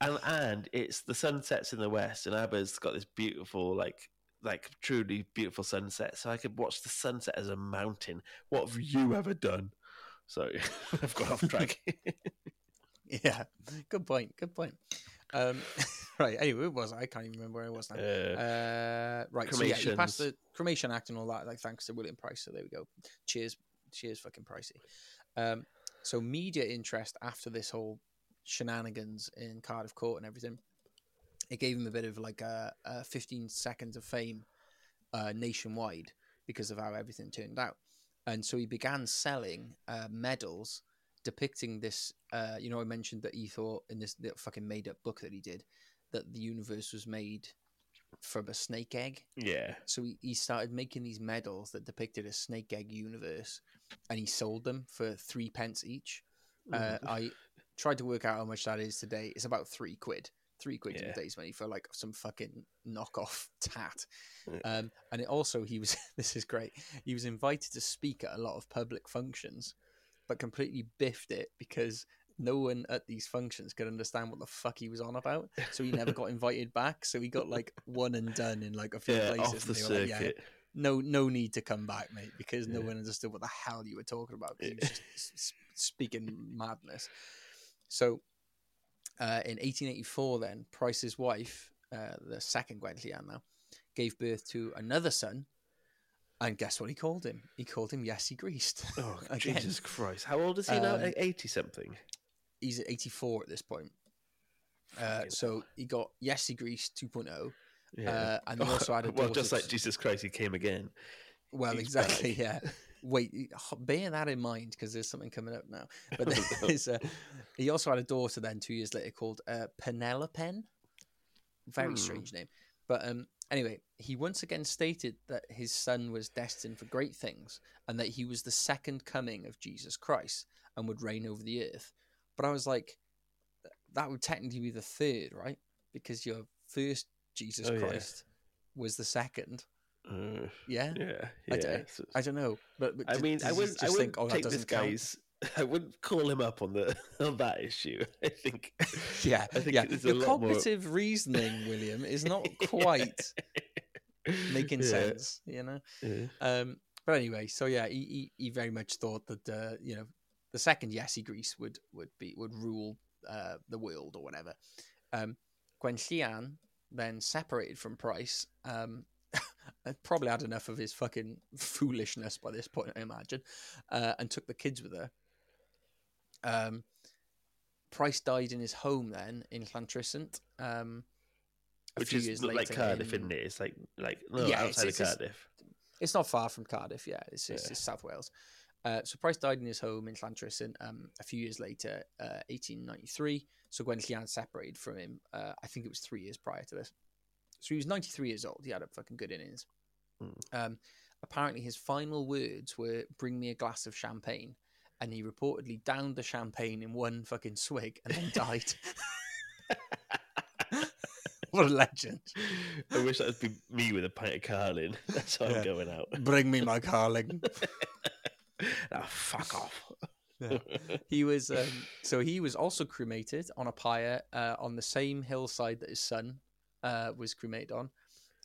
Speaker 1: and and it's the sunsets in the west, and Aber's got this beautiful, like, like truly beautiful sunset. So I could watch the sunset as a mountain. What have you ever done? So I've got off track.
Speaker 2: yeah good point good point um right anyway it was I can't even remember where I was now
Speaker 1: uh,
Speaker 2: Uh, right, so yeah, he passed the cremation act and all that, like thanks to William Price. So there we go. Cheers, cheers, fucking pricey. Um, so media interest after this whole shenanigans in Cardiff Court and everything, it gave him a bit of like a, a 15 seconds of fame uh, nationwide because of how everything turned out, and so he began selling uh, medals depicting this. Uh, you know, I mentioned that he thought in this fucking made up book that he did that the universe was made from a snake egg.
Speaker 1: yeah.
Speaker 2: So he, he started making these medals that depicted a snake egg universe, and he sold them for three pence each. Uh, I tried to work out how much that is today. It's about three quid, three quid in
Speaker 1: Yeah.
Speaker 2: today's money for like some fucking knockoff tat.
Speaker 1: Yeah.
Speaker 2: Um, and it also he was this is great. He was invited to speak at a lot of public functions, but completely biffed it because no one at these functions could understand what the fuck he was on about. So he never got invited back. So he got like one and done in like a few
Speaker 1: yeah,
Speaker 2: places.
Speaker 1: off
Speaker 2: and
Speaker 1: the
Speaker 2: were like,
Speaker 1: circuit.
Speaker 2: yeah, no, no need to come back, mate, because no one understood what the hell you were talking about. he
Speaker 1: Yeah.
Speaker 2: was just speaking madness. So, uh, in 1884, then Price's wife, uh, the second Gwenllian now, gave birth to another son. And guess what he called him? He called him Iesu Grist.
Speaker 1: Oh,
Speaker 2: Again.
Speaker 1: Jesus Christ. How old is he now?
Speaker 2: Um,
Speaker 1: Like 80 something?
Speaker 2: He's at 84 at this point. Uh, so he got Iesu Grist 2.0.
Speaker 1: Yeah.
Speaker 2: uh, and he also had a
Speaker 1: well, just like Jesus Christ, he came again.
Speaker 2: Well,
Speaker 1: He's
Speaker 2: exactly.
Speaker 1: back.
Speaker 2: Yeah. Wait, bear that in mind because there's something coming up now. But there's a, he also had a daughter then two years later called uh, Penelope. Very
Speaker 1: Hmm.
Speaker 2: strange name. But um, anyway, he once again stated that his son was destined for great things and that he was the second coming of Jesus Christ and would reign over the earth. But I was like, that would technically be the third, right? Because your first Jesus
Speaker 1: Oh, yeah.
Speaker 2: Christ was the second.
Speaker 1: Uh,
Speaker 2: Yeah.
Speaker 1: yeah,
Speaker 2: I
Speaker 1: yeah.
Speaker 2: I don't know, but, but
Speaker 1: I mean, I wouldn't, I wouldn't
Speaker 2: think, oh, that
Speaker 1: take this
Speaker 2: count?
Speaker 1: guy's. I wouldn't call him up on the on that issue. I think.
Speaker 2: Yeah,
Speaker 1: I think
Speaker 2: yeah. Your
Speaker 1: lot more-
Speaker 2: cognitive reasoning, William, is not quite making
Speaker 1: Yeah,
Speaker 2: sense. You know.
Speaker 1: yeah.
Speaker 2: Um, but anyway, so yeah, he, he, he very much thought that uh, you know the second Iesu Grist would would be would rule uh, the world or whatever. Um, Gwenllian then separated from Price. Um, probably had enough of his fucking foolishness by this point, I imagine, uh, and took the kids with her. Um, Price died in his home then in Llantrisant. Um, a
Speaker 1: Which
Speaker 2: few
Speaker 1: is
Speaker 2: years
Speaker 1: like
Speaker 2: later
Speaker 1: Cardiff,
Speaker 2: in-
Speaker 1: isn't it? It's like like no
Speaker 2: Yeah,
Speaker 1: outside
Speaker 2: it's-
Speaker 1: of
Speaker 2: it's-
Speaker 1: Cardiff.
Speaker 2: it's not far from Cardiff, yeah. It's, it's,
Speaker 1: Yeah.
Speaker 2: it's South Wales. Uh, so Price died in his home in Llantrisant um, a few years later, uh, 1893. So Gwenllian separated from him. Uh, I think it was three years prior to this. So he was 93 years old. He had a fucking good innings.
Speaker 1: Mm.
Speaker 2: Um, apparently, his final words were "Bring me a glass of champagne," and he reportedly downed the champagne in one fucking swig and then died. what a legend!
Speaker 1: I wish that would be me with a pint of Carling. That's how
Speaker 2: Yeah.
Speaker 1: I'm going out.
Speaker 2: Bring me my Carling.
Speaker 1: Ah, fuck off.
Speaker 2: Yeah. he was um, so he was also cremated on a pyre uh, on the same hillside that his son uh, was cremated on.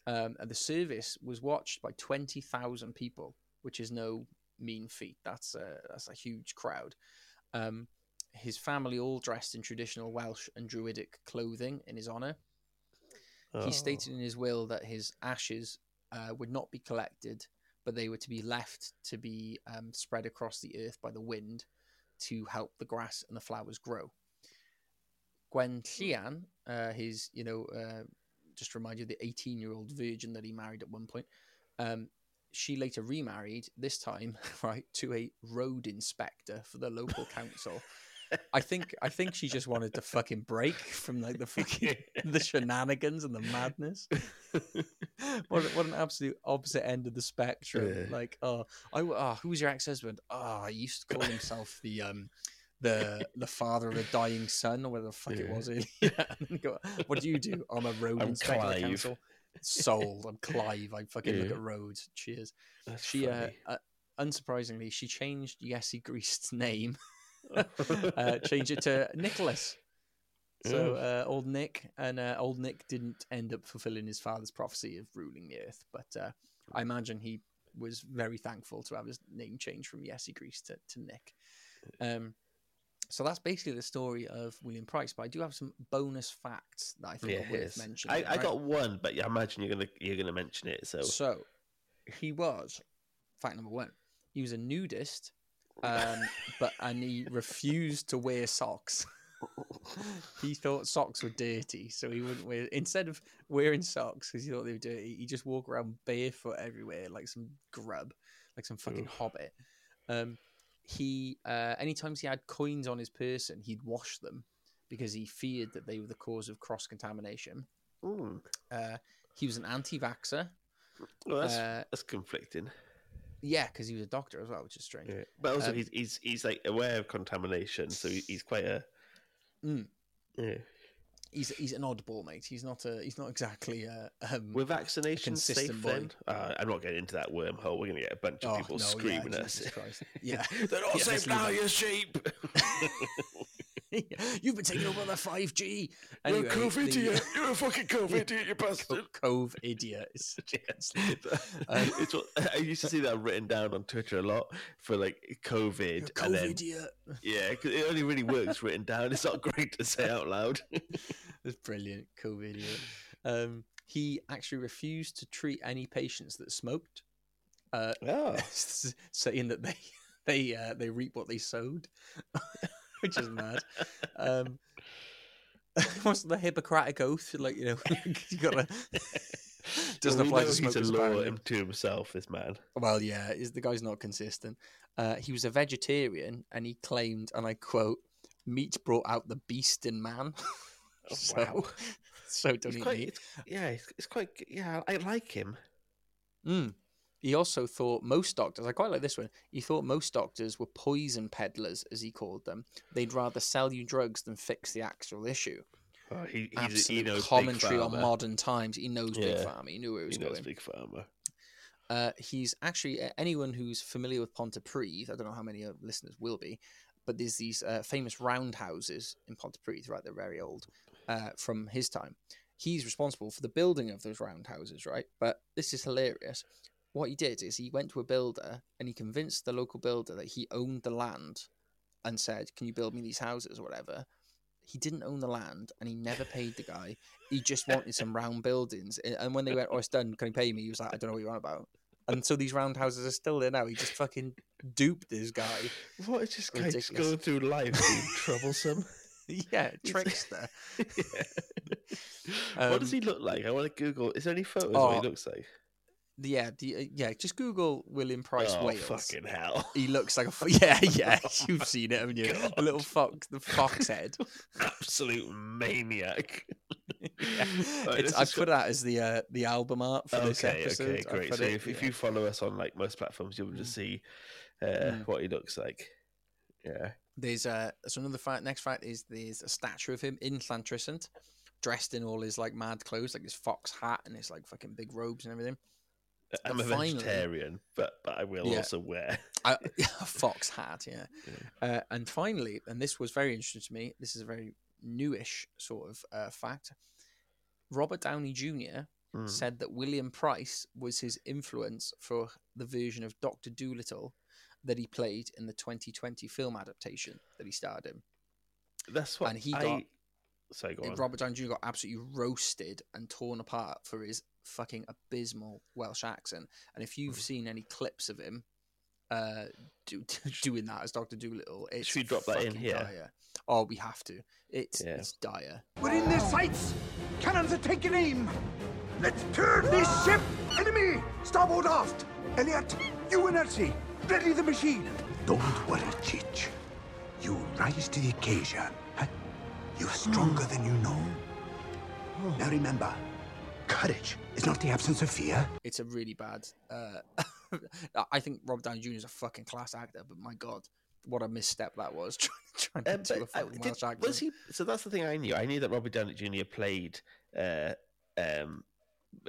Speaker 2: Um, and the service was watched by twenty thousand people, which is no mean feat. That's a, that's a huge crowd. Um, his family all dressed in traditional Welsh and Druidic clothing in his honour.
Speaker 1: Oh.
Speaker 2: He stated in his will that his ashes uh, would not be collected, but they were to be left to be um, spread across the earth by the wind, to help the grass and the flowers grow. Gwenllian, uh, his, you know, uh, just remind you, the 18 year old virgin that he married at one point, um, she later remarried, this time, right, to a road inspector for the local council. I think I think she just wanted to fucking break from like the fucking the shenanigans and the madness. what what an absolute opposite end of the spectrum.
Speaker 1: Yeah.
Speaker 2: Like, oh, I oh, who was your ex husband? Oh, he used to call himself the um the the father of a dying son or whatever the fuck it was. then go, what do you do? I'm a road
Speaker 1: I'm
Speaker 2: inspector
Speaker 1: Clive.
Speaker 2: council. Sold. I'm Clive. I fucking look at roads. Cheers.
Speaker 1: That's
Speaker 2: She uh, uh unsurprisingly she changed Iesu Grist's name uh, change it to Nicholas. So uh, old Nick and uh, old Nick didn't end up fulfilling his father's prophecy of ruling the earth, but uh, I imagine he was very thankful to have his name changed from Iesu Grist to, to Nick. Um, so that's basically the story of William Price. But I do have some bonus facts that I think
Speaker 1: yeah,
Speaker 2: are worth mentioning.
Speaker 1: I, I
Speaker 2: right?
Speaker 1: got one, but I imagine you're gonna you're gonna mention it. So
Speaker 2: So he was fact number one. He was a nudist, um, but and he refused to wear socks. he thought socks were dirty, so he wouldn't wear. Instead of wearing socks because he thought they were dirty, he just walk around barefoot everywhere like some grub, like some fucking hobbit. Um, he uh, anytime he had coins on his person, he'd wash them because he feared that they were the cause of cross contamination.
Speaker 1: Mm.
Speaker 2: Uh, he was an anti-vaxer.
Speaker 1: Well, that's
Speaker 2: Uh,
Speaker 1: that's conflicting.
Speaker 2: Yeah, because he was a doctor as well, which is strange.
Speaker 1: Yeah. But also,
Speaker 2: um,
Speaker 1: he's he's he's like aware of contamination, so he's quite a
Speaker 2: Mm.
Speaker 1: yeah.
Speaker 2: He's he's an oddball, mate. He's not a he's not exactly a um,
Speaker 1: Were vaccinations safe
Speaker 2: boy.
Speaker 1: then? Uh, I'm not getting into that wormhole. We're gonna get a bunch of
Speaker 2: Oh,
Speaker 1: people
Speaker 2: no, yeah,
Speaker 1: screaming at us.
Speaker 2: Yeah.
Speaker 1: They're not
Speaker 2: Yeah,
Speaker 1: safe now,
Speaker 2: that.
Speaker 1: you sheep.
Speaker 2: You've been taking over the five G.
Speaker 1: You're
Speaker 2: Anyway,
Speaker 1: a cove
Speaker 2: the-
Speaker 1: idiot. You're a fucking cove idiot, you bastard.
Speaker 2: Cove idiot. It's,
Speaker 1: Yes.
Speaker 2: Um,
Speaker 1: it's what, I used to see that written down on Twitter a lot for like COVID,
Speaker 2: You're a
Speaker 1: and
Speaker 2: cove
Speaker 1: then
Speaker 2: idiot.
Speaker 1: yeah, 'cause it only really works written down. It's not great to say out loud.
Speaker 2: It's brilliant. Cove idiot. Um, he actually refused to treat any patients that smoked, uh,
Speaker 1: oh,
Speaker 2: saying that they they uh, they reap what they sowed, which is mad. Um, what's the Hippocratic oath? Like you know, you gotta doesn't apply to
Speaker 1: He's a law him to himself. This man.
Speaker 2: Well, yeah, is the guy's not consistent. Uh, he was a vegetarian, and he claimed, and I quote, "Meat brought out the beast in man."
Speaker 1: Oh,
Speaker 2: so,
Speaker 1: wow.
Speaker 2: so don't
Speaker 1: It's
Speaker 2: eat
Speaker 1: quite,
Speaker 2: meat.
Speaker 1: it's, yeah, it's, it's quite. Yeah, I like him.
Speaker 2: Mm. He also thought most doctors, I quite like this one, he thought most doctors were poison peddlers, as he called them. They'd rather sell you drugs than fix the actual issue.
Speaker 1: Oh, he, he's
Speaker 2: Absolute
Speaker 1: he knows
Speaker 2: commentary
Speaker 1: Big
Speaker 2: on modern times. He knows Big Pharma. He knew where he was
Speaker 1: He knows
Speaker 2: going.
Speaker 1: Big Pharma.
Speaker 2: Uh, he's actually uh, anyone who's familiar with Pontypridd. I don't know how many uh, listeners will be, but there's these uh, famous roundhouses in Pontypridd, right? They're very old uh, from his time. He's responsible for the building of those roundhouses, right? But this is hilarious. What he did is he went to a builder and he convinced the local builder that he owned the land and said, "Can you build me these houses or whatever?" He didn't own the land and he never paid the guy. He just wanted some round buildings. And when they went, "Oh, it's done. Can you pay me?" He was like, "I don't know what you're on about." And so these roundhouses are still there now. He just fucking duped this guy.
Speaker 1: What is this guy just going through life being troublesome?
Speaker 2: yeah, trickster.
Speaker 1: yeah what does
Speaker 2: Um,
Speaker 1: he look like? I want to Google. Is there any photos of
Speaker 2: Oh,
Speaker 1: what he looks like?
Speaker 2: Yeah, the, uh, yeah. Just Google William Price
Speaker 1: oh,
Speaker 2: Wales.
Speaker 1: fucking hell!
Speaker 2: He looks like a fo- yeah, yeah. You've seen it, haven't you? The little fox, the fox head.
Speaker 1: Absolute maniac.
Speaker 2: Yeah.
Speaker 1: Right,
Speaker 2: I put that as the uh, the album art for this
Speaker 1: okay,
Speaker 2: episode.
Speaker 1: okay, great. So
Speaker 2: it,
Speaker 1: if, if you follow us on like most platforms, you'll just see uh,
Speaker 2: Mm.
Speaker 1: what he looks like. Yeah.
Speaker 2: There's uh so another fact. Next fact is there's a statue of him in Llantrisant, dressed in all his like mad clothes, like his fox hat and his like fucking big robes and everything.
Speaker 1: I'm a
Speaker 2: finally-
Speaker 1: vegetarian, but but I will
Speaker 2: Yeah.
Speaker 1: also wear.
Speaker 2: a fox hat, yeah. Uh, and finally, and this was very interesting to me. This is a very newish sort of uh, fact. Robert Downey Jr.
Speaker 1: Mm.
Speaker 2: said that William Price was his influence for the version of Doctor Dolittle that he played in the 2020 film adaptation that he starred in.
Speaker 1: That's what
Speaker 2: and he
Speaker 1: I...
Speaker 2: got-
Speaker 1: Sorry, go.
Speaker 2: Robert Downey Jr. got absolutely roasted and torn apart for his fucking abysmal Welsh accent. And if you've
Speaker 1: Mm.
Speaker 2: seen any clips of him, uh, do, doing that as Doctor Dolittle. It's
Speaker 1: Should we drop that in
Speaker 2: fucking
Speaker 1: here?
Speaker 2: Dire. Oh, we have to. It's
Speaker 1: Yeah.
Speaker 2: it's dire.
Speaker 5: We're in their sights! Cannons are taking aim! Let's turn this ship! Enemy! Starboard aft! Elliot, you and Elsie, ready the machine! Don't worry, Chich. You rise to the occasion. Huh? You're stronger than you know. Now remember, courage is not the absence of fear.
Speaker 2: It's a really bad. Uh, I think Rob Downey Jr. is a fucking class actor, but my god, what a misstep that was trying, trying
Speaker 1: Um,
Speaker 2: to do a
Speaker 1: uh,
Speaker 2: fucking
Speaker 1: did-
Speaker 2: Welsh accent.
Speaker 1: was he? So that's the thing I knew. I knew that Robert Downey Jr. played uh, um,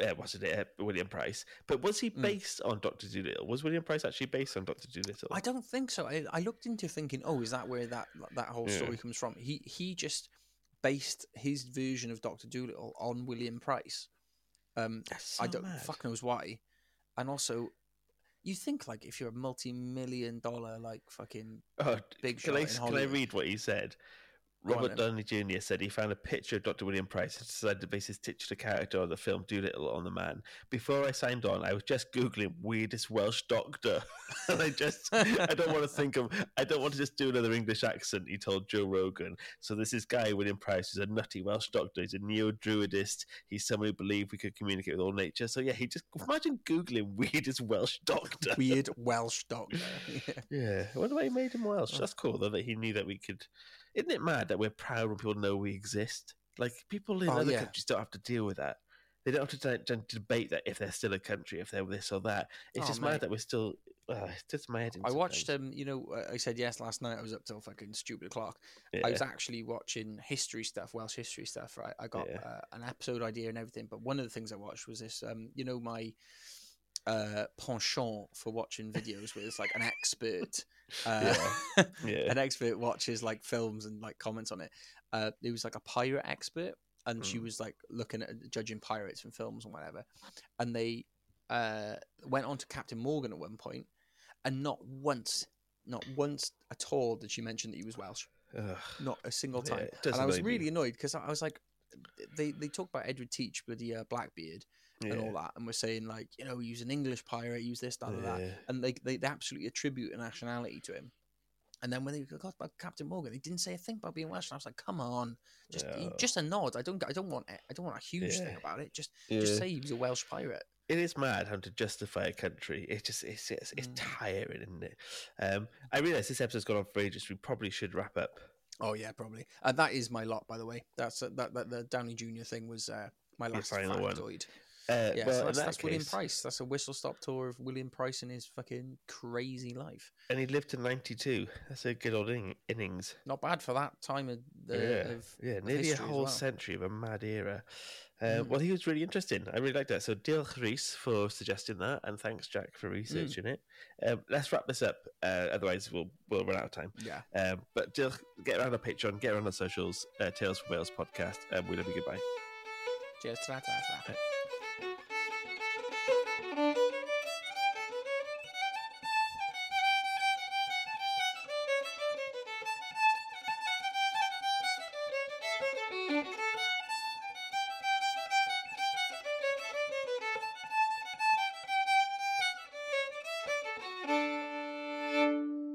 Speaker 1: uh, what's it, uh, William Price. But was he based on Doctor Dolittle? Was William Price actually based on Doctor Dolittle?
Speaker 2: I don't think so. I, I looked into thinking, oh, is that where that that whole
Speaker 1: Yeah.
Speaker 2: story comes from? He he just based his version of Doctor Dolittle on William Price. Um,
Speaker 1: That's
Speaker 2: I don't
Speaker 1: mad.
Speaker 2: fuck knows why, and also, you think like if you're a multi-million dollar like fucking
Speaker 1: Oh,
Speaker 2: big
Speaker 1: can
Speaker 2: shot
Speaker 1: I, can I read what he said? Robert. Downey Jr. said he found a picture of Dr. William Price and decided to base his titular character of the film Dolittle on the man. Before I signed on, I was just Googling weirdest Welsh doctor. and I just, I don't want to think of, I don't want to just do another English accent, he told Joe Rogan. So this is guy, William Price, who's a nutty Welsh doctor. He's a neo-druidist. He's someone who believed we could communicate with all nature. So yeah, he just, imagine Googling weirdest Welsh doctor.
Speaker 2: weird Welsh doctor.
Speaker 1: Yeah, I wonder why he made him Welsh. Oh. That's cool though that he knew that we could. Isn't it mad that we're proud when people know we exist? Like people in
Speaker 2: Oh,
Speaker 1: other
Speaker 2: yeah.
Speaker 1: countries don't have to deal with that. They don't have to, d- d- debate that if they're still a country, if they're this or that. It's
Speaker 2: Oh,
Speaker 1: just
Speaker 2: mate.
Speaker 1: mad that we're still. Uh, it does my head in.
Speaker 2: I watched
Speaker 1: sometimes.
Speaker 2: um, you know, I said yes last night. I was up till fucking stupid o'clock.
Speaker 1: Yeah.
Speaker 2: I was actually watching history stuff, Welsh history stuff. Right, I got
Speaker 1: Yeah.
Speaker 2: uh, an episode idea and everything. But one of the things I watched was this. Um, you know, my uh penchant for watching videos where it's like an expert. Uh,
Speaker 1: Yeah.
Speaker 2: an expert watches like films and like comments on it. Uh, it was like a pirate expert, and she
Speaker 1: Mm.
Speaker 2: was like looking at judging pirates and films and whatever. And they uh, went on to Captain Morgan at one point, and not once, not once at all did she mention that he was Welsh.
Speaker 1: Ugh.
Speaker 2: Not a single time.
Speaker 1: does
Speaker 2: and I was
Speaker 1: me.
Speaker 2: really annoyed because I was like, they they talk about Edward Teach, bloody uh, Blackbeard, and all that, and we're saying like, you know, was an English pirate, use this, that, and that
Speaker 1: Yeah.
Speaker 2: and they, they they absolutely attribute a nationality to him. And then when they got about Captain Morgan, they didn't say a thing about being Welsh. And I was like, "Come on, just
Speaker 1: Yeah.
Speaker 2: just a nod. I don't I don't want I don't want a huge thing about it. Just
Speaker 1: Yeah.
Speaker 2: just say he was a Welsh pirate."
Speaker 1: It is mad how to justify a country. It's just it's it's, it's
Speaker 2: Mm.
Speaker 1: tiring, isn't it? Um, I realise this episode's gone on for ages. We probably should wrap up.
Speaker 2: Oh yeah, probably. And that is my lot, by the way. That's uh, that, that the Downey Jr. thing was uh, my last factoid.
Speaker 1: Uh,
Speaker 2: Yeah, so that's,
Speaker 1: that
Speaker 2: that's William Price. That's a whistle stop tour of William Price and his fucking crazy life.
Speaker 1: and he lived to ninety two. That's a good old in- innings.
Speaker 2: Not bad for that time of the
Speaker 1: yeah,
Speaker 2: of,
Speaker 1: yeah,
Speaker 2: of
Speaker 1: nearly a whole
Speaker 2: well.
Speaker 1: century of a mad era. Uh,
Speaker 2: Mm.
Speaker 1: Well, he was really interesting. I really liked that. So, Diolch Rhys for suggesting that, and thanks Jack for researching it. Um, let's wrap this up. Uh, otherwise, we'll we'll run out of time.
Speaker 2: Yeah.
Speaker 1: Um, but Diolch, get around on Patreon, get around on socials. Uh, Tales from Wales podcast, and we love you. Goodbye.
Speaker 2: Cheers. Ta-ta, ta-ta.